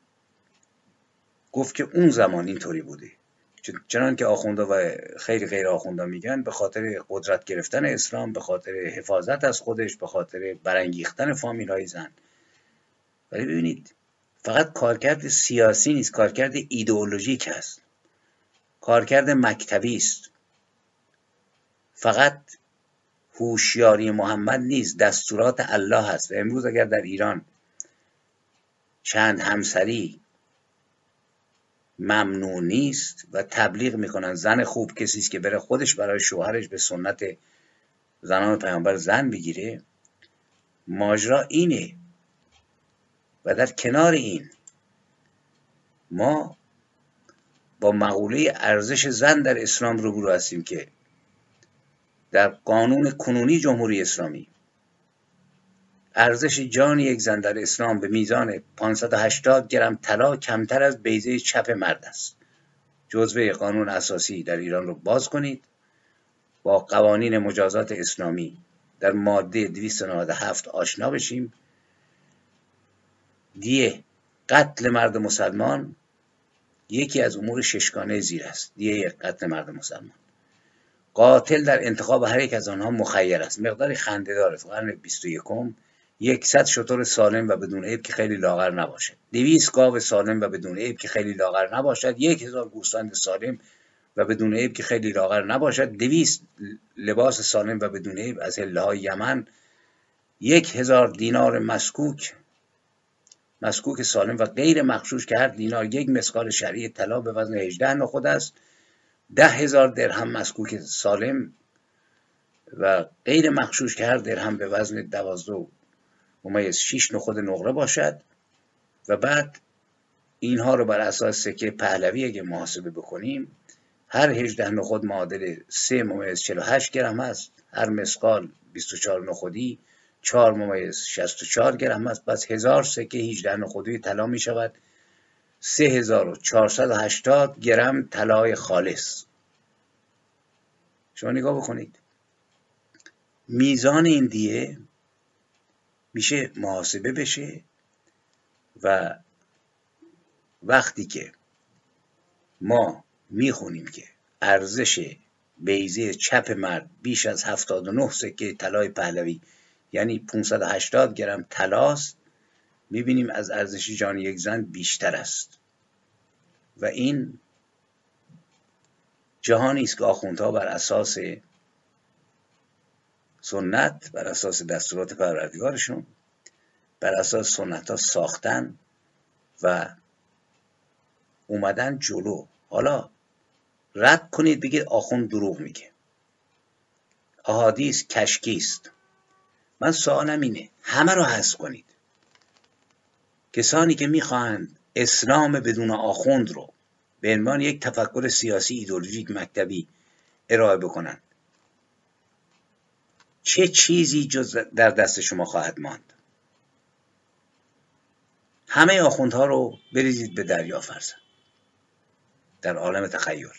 گفت که اون زمان اینطوری بوده. چنان که آخونده و خیلی غیر آخونده میگن به خاطر قدرت گرفتن اسلام به خاطر حفاظت از خودش به خاطر برانگیختن فامیل های زن. ولی ببینید فقط کارکرد سیاسی نیست کارکرد ایدئولوژیک هست. کارکرد مکتبی است. فقط هوشیاری محمد نیست دستورات الله هست. و امروز اگر در ایران چند همسری ممنوع نیست و تبلیغ می‌کنن زن خوب کسی است که بره خودش برای شوهرش به سنت زنان پیامبر زن بگیره ماجرا اینه. و در کنار این ما با مقوله ارزش زن در اسلام روبرو هستیم که در قانون کنونی جمهوری اسلامی ارزش جان یک زن در اسلام به میزان 580 گرم طلا کمتر از بیزه چپ مرد است. جزوه قانون اساسی در ایران رو باز کنید. با قوانین مجازات اسلامی در ماده 297 آشنا بشیم. دیه قتل مرد مسلمان یکی از امور ششگانه زیر است. دیه قتل مرد مسلمان. قاتل در انتخاب هر یک از آنها مخیر است. مقداری خنده داره تو قرن 21 یکصد شطور سالم و بدون عیب که خیلی لاغر نباشد. دویست گاو سالم و بدون عیب که خیلی لاغر نباشد. یک هزار گوسفند سالم و بدون عیب که خیلی لاغر نباشد. دویست لباس سالم و بدون عیب از هله یمن یک هزار دینار مسکوک مسکوک سالم و غیر مخشوش که هر دینار یک مسکال شرعی طلا به وزن 18 نخود است. ده هزار درهم مسکوک سالم و غیر مخشوش که هر درهم به وزن دوازده ممیز 6 نخود نقره باشد. و بعد اینها رو بر اساس سکه پهلوی اگه محاسبه بکنیم هر 18 نخود معادل 3 ممیز 48 گرم است. هر مسقال 24 نخودی 4 ممیز 64 گرم است. پس هزار سکه 18 نخودی طلا می شود. 3480 گرم طلای خالص. شما نگاه بکنید. میزان این دیه میشه محاسبه بشه و وقتی که ما می‌خونیم که ارزش بیزه چپ مرد بیش از 79 سکه طلای پهلوی یعنی 580 گرم طلاست می‌بینیم از ارزش جان یک زن بیشتر است. و این جهانی است که آخوندها بر اساس سنت بر اساس دستورات پروردگارشون بر اساس سنت ها ساختن و اومدن جلو. حالا رد کنید بگید آخوند دروغ میگه. احادیث کشکی است. من سوالم اینه. همه رو حذف کنید. کسانی که می‌خواهند اسلام بدون آخوند رو به عنوان یک تفکر سیاسی ایدولوژیک مکتبی ارائه بکنند چه چیزی جز در دست شما خواهد ماند؟ همه آخوندها رو بریزید به دریا فرزن در عالم تخیل.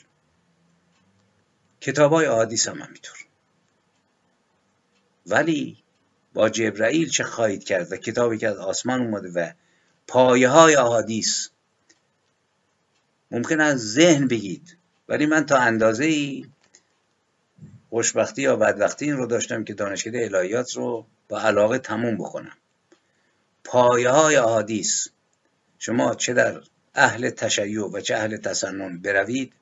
کتاب های احادیث هم ولی با جبرائیل چه خواهید کرد؟ و کتابی که از آسمان اومده و پایه های احادیث. ممکن از ذهن بگید ولی من تا اندازه ای خوشبختی یا بدبختی این رو داشتم که دانشکده الهیات رو با علاقه تموم بکنم. پایه های احادیث. شما چه در اهل تشیع و چه اهل تسنن بروید؟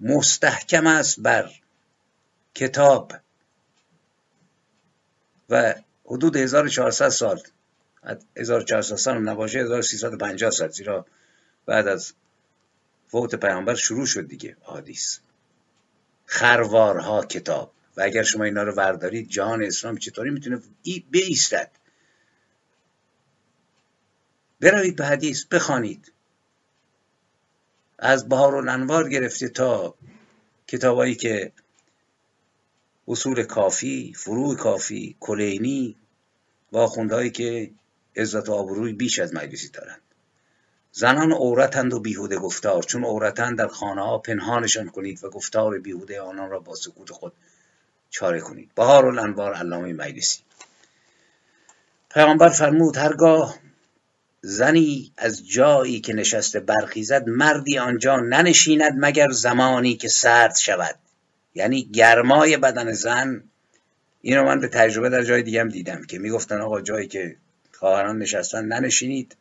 مستحکم است بر کتاب و حدود 1400 سال 1400 سال نباشه 1350 سال. زیرا بعد از فوت پیامبر شروع شد دیگه حادیث خروارها کتاب. و اگر شما اینا رو وردارید جهان اسلام چطوری می‌تونه بیستد؟ بروید به حدیث بخوانید. از بهار و الانوار گرفته تا کتابایی که اصول کافی فروع کافی کلینی و آخوندهایی که عزت و آبروی بیش از مجلسی دارند. زنان عورتند و بیهوده گفتار. چون عورتند در خانه ها پنهانشان کنید و گفتار بیهوده آنان را با سکوت خود چاره کنید. بهار الانوار علامه مجلسی. پیامبر فرمود هرگاه زنی از جایی که نشسته برخیزد مردی آنجا ننشیند مگر زمانی که سرد شود. یعنی گرمای بدن زن. اینو من به تجربه در جای دیگه هم دیدم که می‌گفتن آقا جایی که خواهران نشستن ننشینید.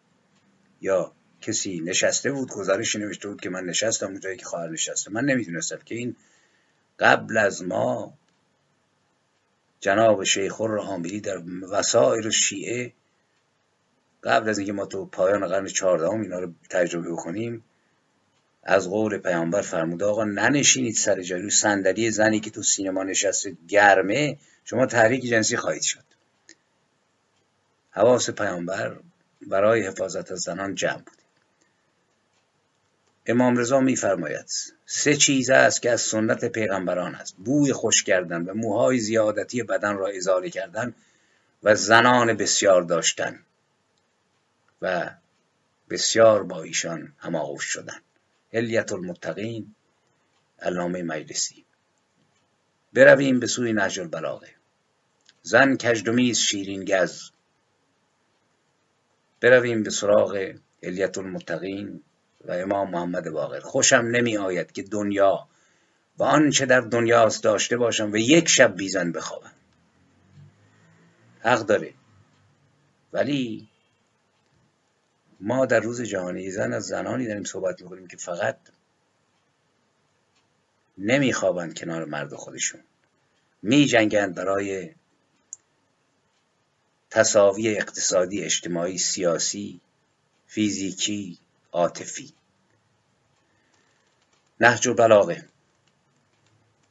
یا کسی نشسته بود گزارشی نوشته بود که من نشستم اون جایی که خواهر نشسته. من نمی‌دونستم که این قبل از ما جناب شیخ الرحاملی در وسائل شیعه قبل از اینکه ما تو پایان قرن چهاردهم اینا رو تجربه بکنیم از قول پیامبر فرموده آقا ننشینید سر جلو صندلی زنی که تو سینما نشسته گرمه شما تحریک جنسی خواهید شد. حواس پیامبر برای حفاظت از زنان جمع بود امام رضا میفرماید سه چیز است که از سنت پیغمبران است. بوی خوش کردن و موهای زیادتی بدن را ازاله کردن و زنان بسیار داشتن و بسیار با ایشان هماغوش شدن. هلیت المتقین علامه مجلسی. برویم به سوی نهج البلاغه. زن کژدمیز شیرین گز. برویم به سراغ هلیت المتقین و امام محمد باقر خوشم نمی آید که دنیا و آنچه در دنیاست داشته باشم و یک شب بیزن بخوابم. حق داره. ولی ما در روز جهانی زن از زنانی داریم صحبت می‌کنیم که فقط نمیخوابند کنار مرد خودشون. می جنگند برای تصاوی اقتصادی اجتماعی سیاسی فیزیکی عاطفی. نهج البلاغه.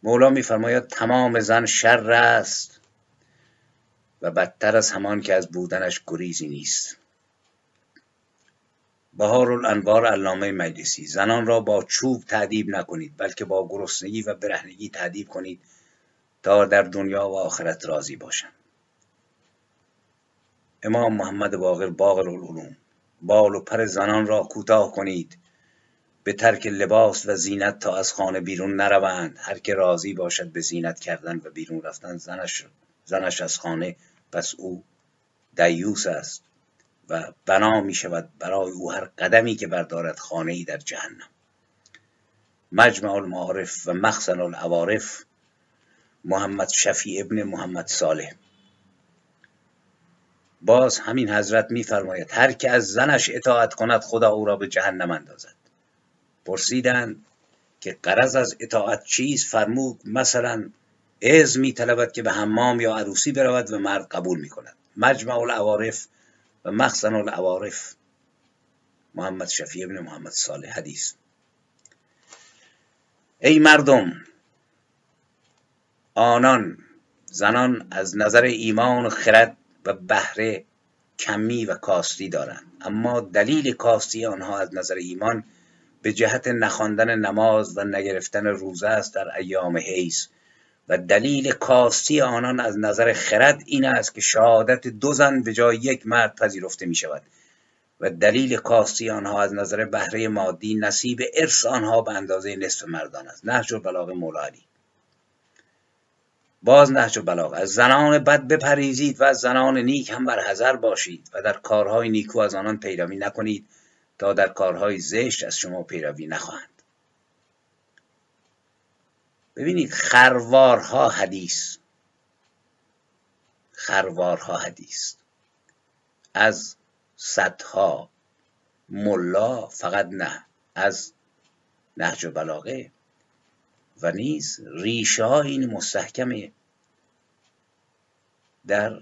مولا میفرماید تمام زن شر است و بدتر از همان که از بودنش گریزی نیست. بهار الانوار علامه مجلسی. زنان را با چوب تعدیب نکنید بلکه با گرسنگی و برهنگی تعدیب کنید تا در دنیا و آخرت راضی باشند. امام محمد باقر باقر العلوم بال و پر زنان را کوتاه کنید. به ترک لباس و زینت تا از خانه بیرون نروند. هر که راضی باشد به زینت کردن و بیرون رفتن زنش, زنش از خانه. پس او دیوس است. و بنا می شود برای او هر قدمی که بردارد خانه ای در جهنم. مجمع المعارف و مخزن العوارف محمد شفیع ابن محمد صالح. باز همین حضرت میفرماید هر که از زنش اطاعت کند خدا او را به جهنم اندازد. پرسیدند که قرض از اطاعت چیز فرمود مثلا از می طلبد که به حمام یا عروسی برود و مرد قبول می کند. مجمع العوارف و مخزن العوارف. محمد شفیع ابن محمد صالح. حدیث. ای مردم آنان زنان از نظر ایمان و خرد و بهره کمی و کاستی دارند. اما دلیل کاستی آنها از نظر ایمان به جهت نخواندن نماز و نگرفتن روزه است در ایام حیز و دلیل کاستی آنان از نظر خرد این است که شهادت دو زن به جای یک مرد پذیرفته می شود و دلیل کاستی آنها از نظر بهره مادی نصیب ارث آنها به اندازه نصف مردان است. نهج البلاغه مولالی باز نهج بلاغ از زنان بد بپریزید و از زنان نیک هم بر حذر باشید و در کارهای نیکو از آنان پیروی نکنید تا در کارهای زشت از شما پیروی نخواهند. ببینید خروارها حدیث. خروارها حدیث. از صدها. ملا فقط نه. از نهج و بلاغه. و نیز ریشه ها این مستحکمه. در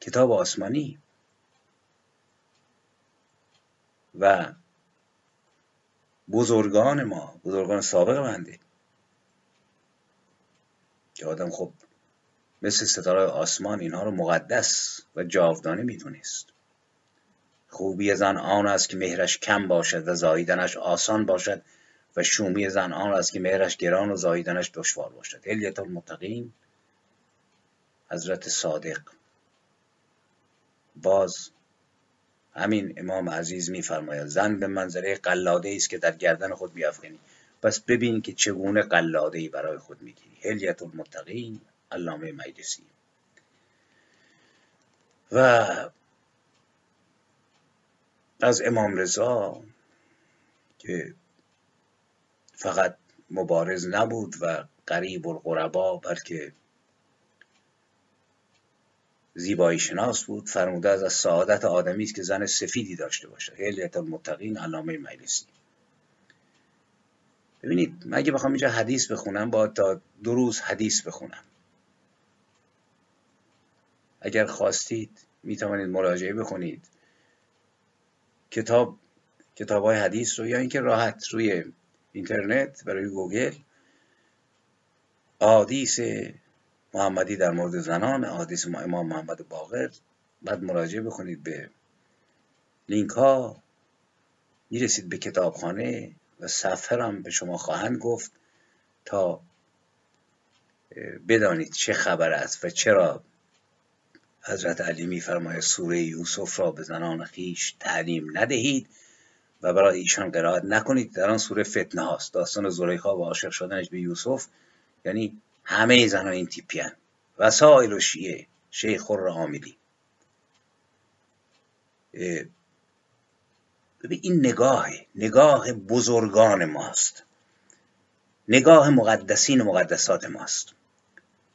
کتاب آسمانی. و بزرگان ما بزرگان سابق بنده که آدم خب مثل ستاره آسمان اینها رو مقدس و جاودانه می‌دونست. خوبی زن آن است که مهرش کم باشد و زاییدنش آسان باشد و شومی زن آن است که مهرش گران و زاییدنش دشوار باشد. هلیت المتقین حضرت صادق. باز همین امام عزیز میفرماید زن به منظره قلاده است که در گردن خود بیافکنی پس ببین که چگونه قلاده ای برای خود می‌گیری. هلیت المتقین علامه مجلسی. و از امام رضا که فقط مبارز نبود و قریب القربا بلکه زیبایی شناس بود فرموده از سعادت آدمی است که زن سفیدی داشته باشه هلیت المتقین علامه مجلسی. ببینید من اگه بخوام اینجا حدیث بخونم با تا دو روز حدیث بخونم. اگر خواستید می توانید مراجعه بخونید کتاب کتاب های حدیث رو یا اینکه راحت روی اینترنت برای گوگل. آدیس محمدی در مورد زنان حدیث امام محمد باقر. بعد مراجعه بکنید به لینک ها می‌رسید به کتابخانه. و صفحه هم به شما خواهند گفت تا بدانید چه خبر است و چرا حضرت علی میفرماید سوره یوسف را به زنان خیش تعلیم ندهید و برای ایشان قرائت نکنید. در آن سوره فتنه هاست. داستان زلیخا و عاشق شدنش به یوسف یعنی همه زنها این تیپیان. وسائل و شیعه شیخ خور عاملی ببین این نگاه نگاه بزرگان ماست. نگاه مقدسین و مقدسات ماست.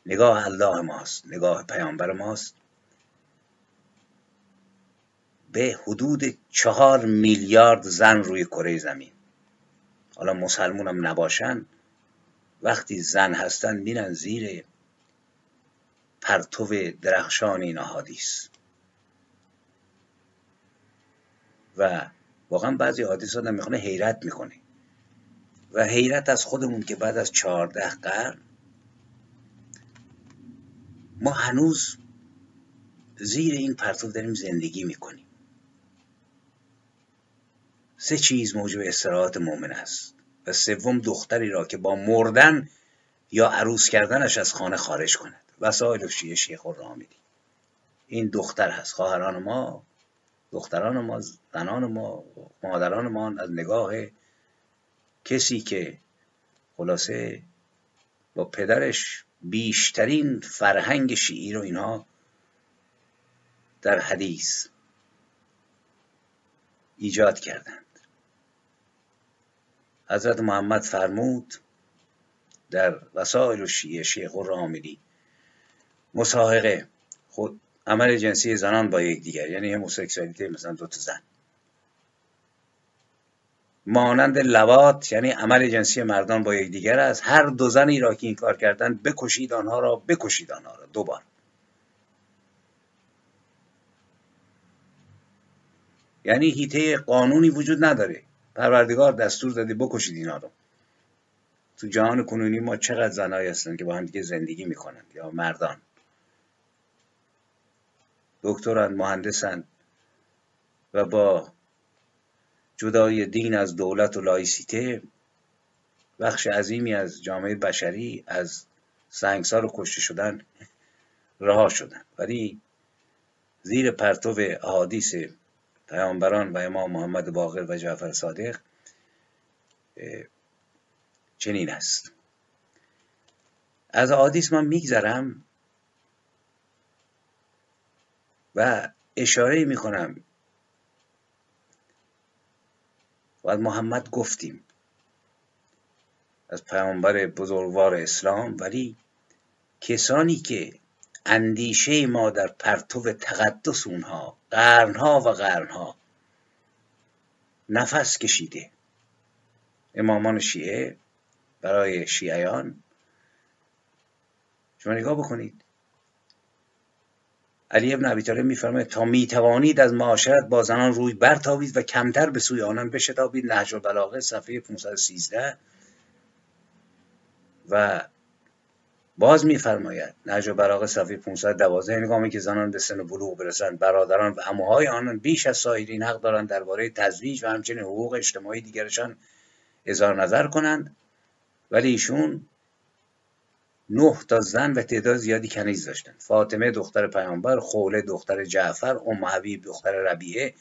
نگاه الله ماست نگاه پیامبر ماست. به حدود چهار میلیارد زن روی کره زمین. حالا مسلمون هم نباشن وقتی زن هستن میرن زیر پرتو درخشان این احادیث و واقعا بعضی حادث آدم می‌خونه حیرت می‌کنه. و حیرت از خودمون که بعد از چهارده قرن ما هنوز زیر این پرتو داریم زندگی می‌کنیم. سه چیز موجب استراحت مؤمن است و سوم دختری را که با مردن یا عروس کردنش از خانه خارج کند. وسایل شیعه شیخ الرامدی این دختر هست. خواهران ما دختران ما زنان ما مادران ما از نگاه کسی که خلاصه با پدرش بیشترین فرهنگ شیعی رو اینها در حدیث ایجاد کردند. حضرت محمد فرمود در وسائل و شیعه شیخ الراملی مصاحقه خود عمل جنسی زنان با یکدیگر یعنی هموسکسوالیته مثلا دو تا زن. مانند لوات یعنی عمل جنسی مردان با یکدیگر است. هر دو زنی را که این کار کردن بکشید آنها را بکشید آنها را. دوبار یعنی هیته قانونی وجود نداره. پروردگار دستور داده بکشید اینا رو. تو جهان کنونی ما چقدر زنایی هستن که با هم دیگه زندگی می‌کنند یا مردان. دکتران مهندسند و با جدای دین از دولت و لایسیته بخش عظیمی از جامعه بشری از سنگسار و کشته شدن رها شدن. ولی زیر پرتو احادیث پیامبران و امام محمد باقر و جعفر صادق چنین است. از احادیث من میگذرم. و اشاره می‌کنم. و از محمد گفتیم. از پیامبر بزرگوار اسلام. ولی کسانی که اندیشه ما در پرتو تقدس اونها قرنها و قرنها نفس کشیده. امامان شیعه برای شیعیان. شما نگاه بکنید. علی ابن ابی طالب میفرماید تا می‌توانید از معاشرت با زنان روی برتابید و کمتر به سوی آنان بشتابید. نهج البلاغه صفحه 513 و باز میفرماید نهج البلاغه صفحه 512 نگامی که زنان به سن بلوغ برسند برادران و عموهای آنان بیش از سایرین حق دارند درباره تزویج و همچنین حقوق اجتماعی دیگرشان اظهار نظر کنند. ولی ایشون نه تا زن و تعداد زیادی کنیز داشتن. فاطمه دختر پیامبر خوله دختر جعفر ام حبیب دختر ربیعه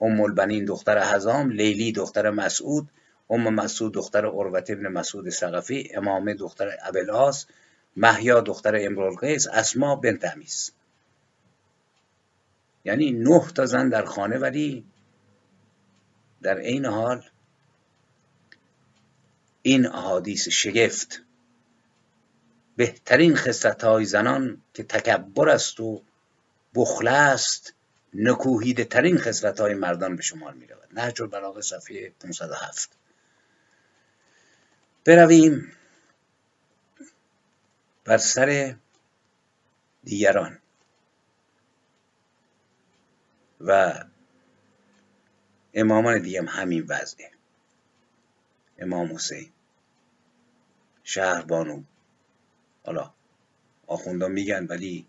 ام البنین دختر حزام لیلی دختر مسعود ام مسعود دختر عروت ابن مسعود سقفی امامه دختر ابلاس محیا دختر امرالقیس اسما بنت امیس. یعنی نه تا زن در خانه ولی در عین حال این احادیث شگفت. بهترین خصلت های زنان که تکبر است و بخل است نکوهیده ترین خصلت های مردان به شمار می رود نهج البلاغه صفحه 507 برویم بر سر دیگران. و امامان دیگه همین وضعه. امام حسین شهربانو حالا آخوندان میگن ولی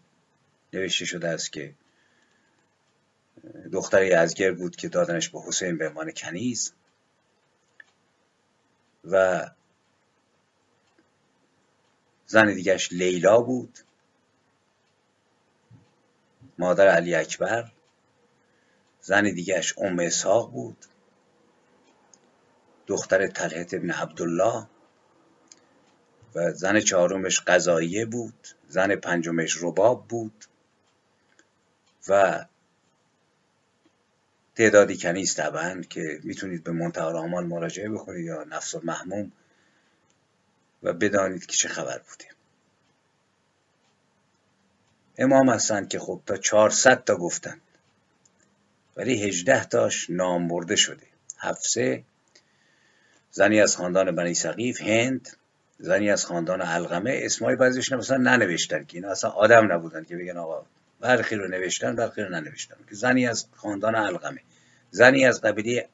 نوشته شده است که دختر ازگر بود که دادنش به حسین به عنوان کنیز و زن دیگرش لیلا بود مادر علی اکبر زن دیگرش ام اسحاق بود دختر طلحت ابن عبدالله. و زن چهارمش قضاییه بود زن پنجمش رباب بود و تعدادی کنیز طبعا که می‌تونید به منتهى آمال مراجعه بکنید یا نفس محموم و بدانید که چه خبر بوده. امام هستند که خب تا 400 تا گفتند ولی 18 تاش نام برده شده. حفصه زنی از خاندان بنی سقیف هند. زنی از خاندان علقمه اسمای بعضیش مثلا ننوشتن که اینا اصلا آدم نبودن که بگن آقا برخی رو نوشتن برخی رو ننوشتن. که زنی از خاندان علقمه زنی از قبیله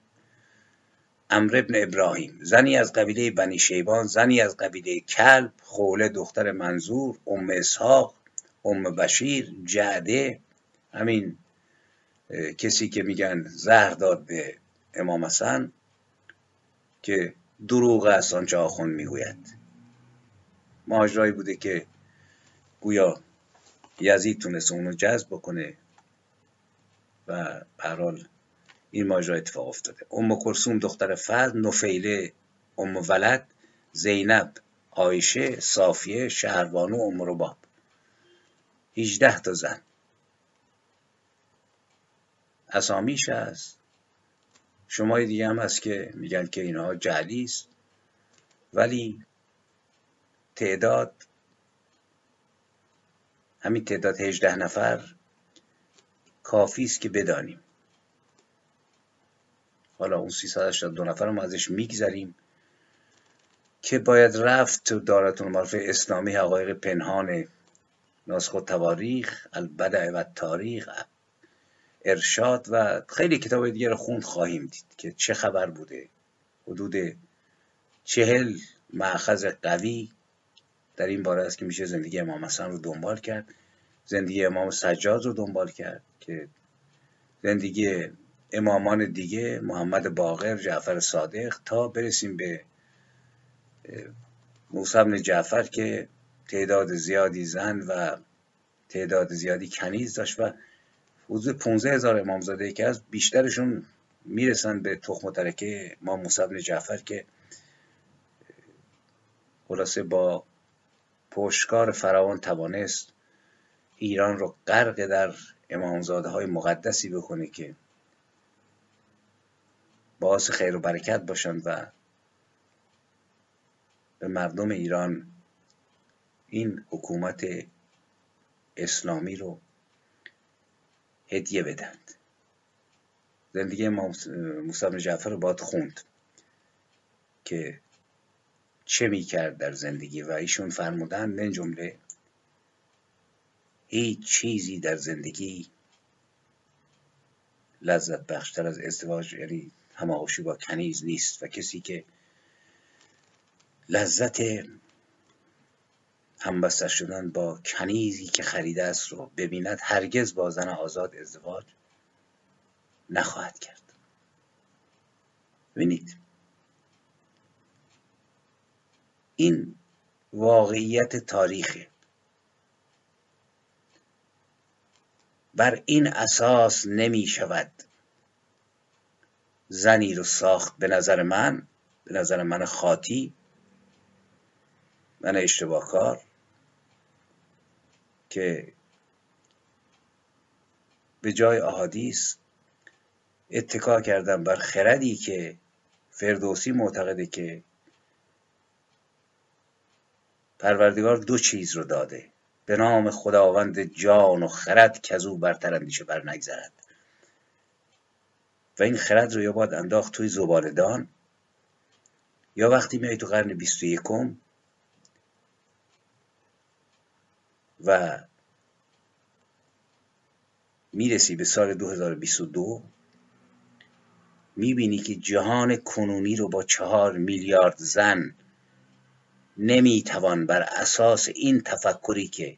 امر ابن ابراهیم. زنی از قبیله بنی شیبان. زنی از قبیله کلب خوله دختر منظور ام اسحاق ام بشیر جعده. همین کسی که میگن زهر داد به امام حسن که دروغ است آنچه آخون می‌گوید. ماجرایی بوده که گویا یزید تونست اونو جذب بکنه و حال این ماجرا اتفاق افتاده. ام کرسوم دختر فرد نفیله ام ولد زینب آیشه صافیه شهربانو ام رباب. 18 تا زن. اسامیش هست. شما دیگه هم هست که میگن که اینها جعلی ولی تعداد همین تعداد 18 نفر کافی است که بدانیم. حالا اون 382 نفر رو ازش میگذریم که باید رفت تو دارتون معرف اسلامی حقایق پنهان ناسخ و تواریخ البدع و تاریخ ارشاد و خیلی کتاب دیگه رو خوند خواهیم دید که چه خبر بوده حدود چهل معخذ قوی در این باره است که میشه زندگی امام حسن رو دنبال کرد. زندگی امام سجاد رو دنبال کرد که زندگی امامان دیگه محمد باقر جعفر صادق تا برسیم به موسی جعفر که تعداد زیادی زن و تعداد زیادی کنیز داشت و حدود 15 هزار امامزاده که از بیشترشون می‌رسن به تخم و ترکه ما موسی بن جعفر که خلاصه با پشتکار فراوان توانست ایران رو غرق در امامزاده های مقدسی بکنه که باعث خیر و برکت باشند و به مردم ایران این حکومت اسلامی رو هدیه بدند زندگی موسی جعفر رو باید خوند که چه می کرد در زندگی و ایشون فرمودن من جمله هیچ چیزی در زندگی لذت بخشتر از ازدواج یعنی هماغوشی با کنیز نیست و کسی که لذت همبستر شدن با کنیزی که خریده است رو ببیند هرگز با زن آزاد ازدواج نخواهد کرد. ببینید این واقعیت تاریخه. بر این اساس نمی شود زنی رو ساخت به نظر من به نظر من خاطی من اشتباه کار که به جای احادیث اتکا کردم بر خردی که فردوسی معتقده که پروردگار دو چیز رو داده. به نام خداوند جان و خرد که از او برتر اندیشه بر نگذرد. و این خرد رو یا باید انداخت توی زبالدان یا وقتی میای تو قرن بیست و یکم و می‌رسی به سال 2022 می‌بینی که جهان کنونی رو با چهار میلیارد زن نمی‌توان بر اساس این تفکری که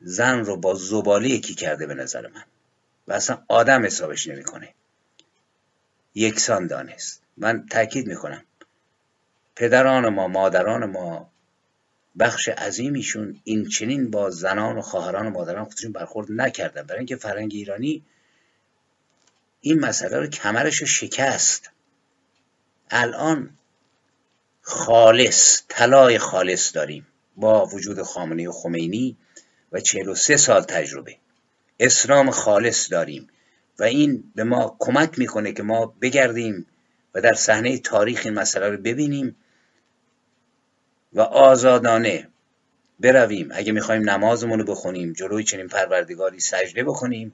زن رو با زباله یکی کرده به نظر من. و اصلا آدم حسابش نمی‌کنه. یکسان دانست. من تاکید می‌کنم. پدران ما مادران ما بخش عظیمیشون این چنین با زنان و خواهران و مادران خودشون برخورد نکردن. برای اینکه فرهنگ ایرانی این مسئله رو کمرش شکست. الان خالص طلای خالص داریم با وجود خامنه و خمینی و 43 سال تجربه. اسلام خالص داریم و این به ما کمک می‌کنه که ما بگردیم و در صحنه تاریخ این مسئله رو ببینیم و آزادانه برویم. اگه می‌خوایم نمازمون رو بخونیم جلوی چنین پروردگاری سجده بکنیم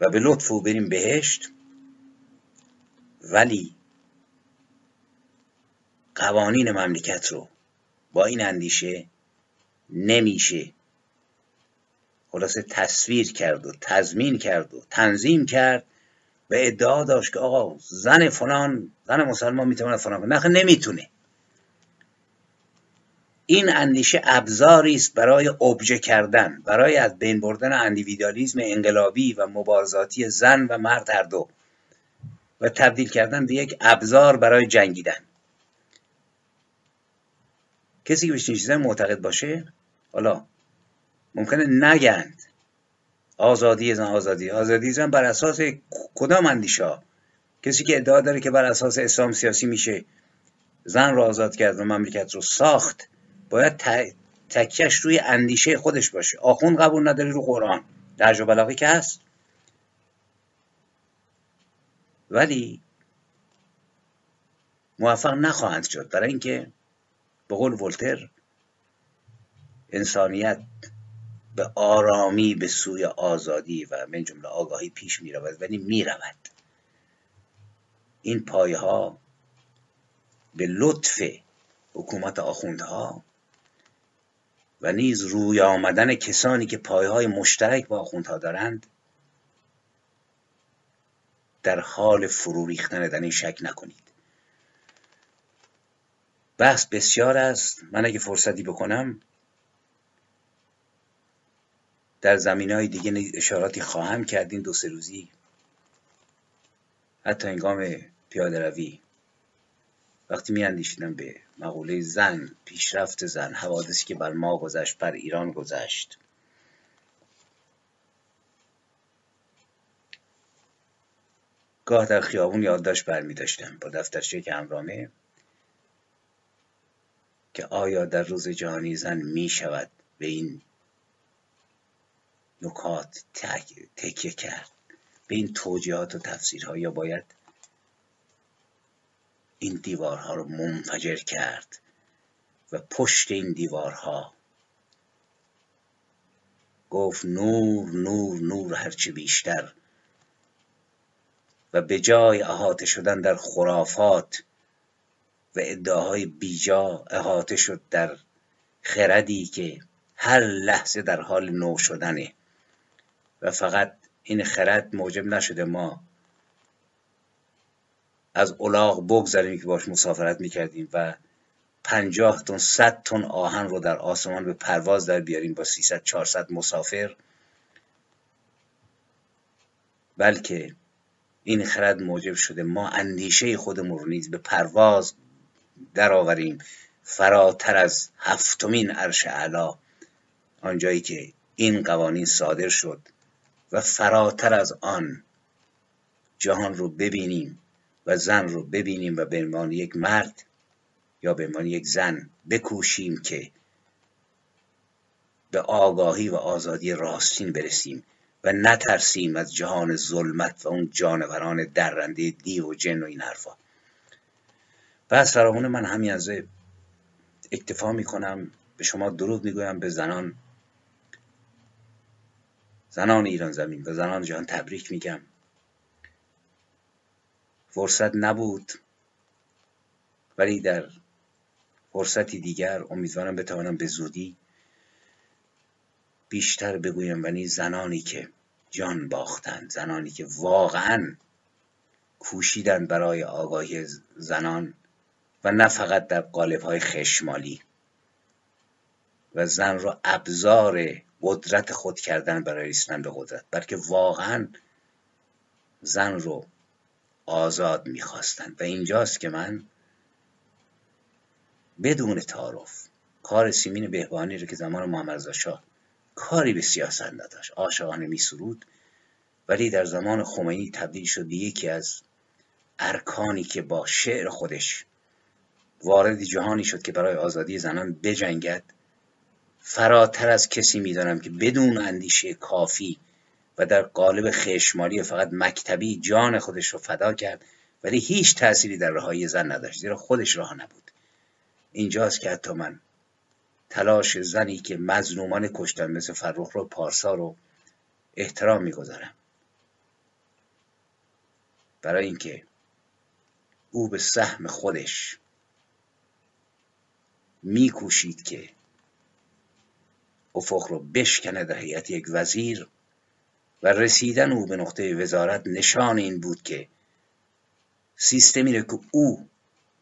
و به لطف او بریم بهشت. ولی قوانین مملکت رو با این اندیشه نمیشه. خلاصه تصویر کرد و تضمین کرد و تنظیم کرد و ادعا داشت که آقا زن فلان زن مسلمان می‌تواند فلان کنه نه نمی‌تونه. این اندیشه ابزاری است برای ابژه کردن برای از بین بردن اندیویدالیزم انقلابی و مبارزاتی زن و مرد هر دو و تبدیل کردن به یک ابزار برای جنگیدن. کسی که به چیزا معتقد باشه؟ حالا ممکنه نگند. آزادی زن آزادی. آزادی زن بر اساس کدام اندیشه؟ کسی که ادعا داره که بر اساس اسلام سیاسی میشه زن رو آزاد کرد و مملکت رو ساخت باید تکیش روی اندیشه خودش باشه. آخون قبول نداره رو قرآن. درج و بلاغی که هست. ولی موفق نخواهند شد. برای اینکه به قول ولتر انسانیت به آرامی به سوی آزادی و من جمله آگاهی پیش می رود ولی می رود این پایه ها به لطف حکومت آخوندها و نیز روی آمدن کسانی که پایه های مشترک با آخوندها دارند در حال فرو ریختن در این شک نکنید. بحث بسیار است. من اگه فرصتی بکنم در زمین های دیگه اشاراتی خواهم کرد این دو سه روزی. حتی انگام پیاده روی. وقتی می اندیشیدم به مقوله زن پیشرفت زن حوادثی که بر ما گذشت بر ایران گذشت. گاه در خیابون یادداشت برمی داشتم با دفترچه که همرامه که آیا در روز جهانی زن می شود به این نکات تکیه کرد به این توجیهات و تفسیرها یا باید این دیوارها رو منفجر کرد و پشت این دیوارها گفت نور نور نور هرچه بیشتر. و به جای احاطه شدن در خرافات و ادعاهای بیجا احاطه شد در خردی که هر لحظه در حال نو شدنه. و فقط این خرد موجب نشده ما از الاغ بگذاریم که باش مسافرت می‌کردیم و پنجاه تن صد تن آهن رو در آسمان به پرواز در بیاریم با 300 400 مسافر. بلکه این خرد موجب شده ما اندیشه خودمون رو نیز به پرواز درآوریم. فراتر از هفتمین عرش اعلا آنجایی که این قوانین صادر شد و فراتر از آن جهان رو ببینیم و زن رو ببینیم و به عنوان یک مرد یا به عنوان یک زن بکوشیم که به آگاهی و آزادی راستین برسیم و نترسیم از جهان ظلمت و اون جانوران درنده دیو و جن و این حرفا. پس فرامون من همین از اکتفا می‌کنم به شما درود می‌گویم به زنان زنان ایران زمین و زنان جهان تبریک میگم فرصت نبود ولی در فرصتی دیگر امیدوارم بتوانم به زودی بیشتر بگویم و نیز زنانی که جان باختند زنانی که واقعا کوشیدند برای آگاهی زنان و نه فقط در قالب های خشمالی. و زن را ابزار قدرت خود کردن برای رسیدن به قدرت بلکه واقعا زن رو آزاد می‌خواستند و اینجاست که من بدون تعارف کار سیمین بهبانی رو که زمان محمد شاه کاری به سیاست نداشت. عاشقانه میسرود ولی در زمان خمینی تبدیل شد به یکی از ارکانی که با شعر خودش وارد جهانی شد که برای آزادی زنان بجنگد. فراتر از کسی می‌دانم که بدون اندیشه کافی و در قالب خشمالی فقط مکتبی جان خودش رو فدا کرد ولی هیچ تأثیری در رهایی زن نداشت زیرا خودش راه نبود. اینجاست که حتی من تلاش زنی که مظلومان کشتن مثل فرخ رو پارسا رو احترام می‌گذارم. برای اینکه او به سهم خودش میکوشید که افق رو بشکنه در هیئت یک وزیر و رسیدن او به نقطه وزارت نشان این بود که سیستمی رو که او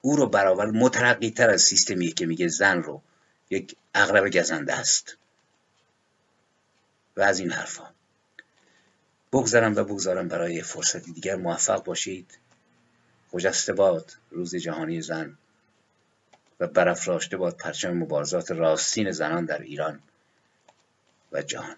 او رو برابر مترقی تر از سیستمی که میگه زن رو یک اغرب گزنده است. و از این حرفا. بگذارم و بگذارم برای فرصتی دیگر موفق باشید. خجسته باد روز جهانی زن. و برافراشته باد پرچم مبارزات راستین زنان در ایران و جهان.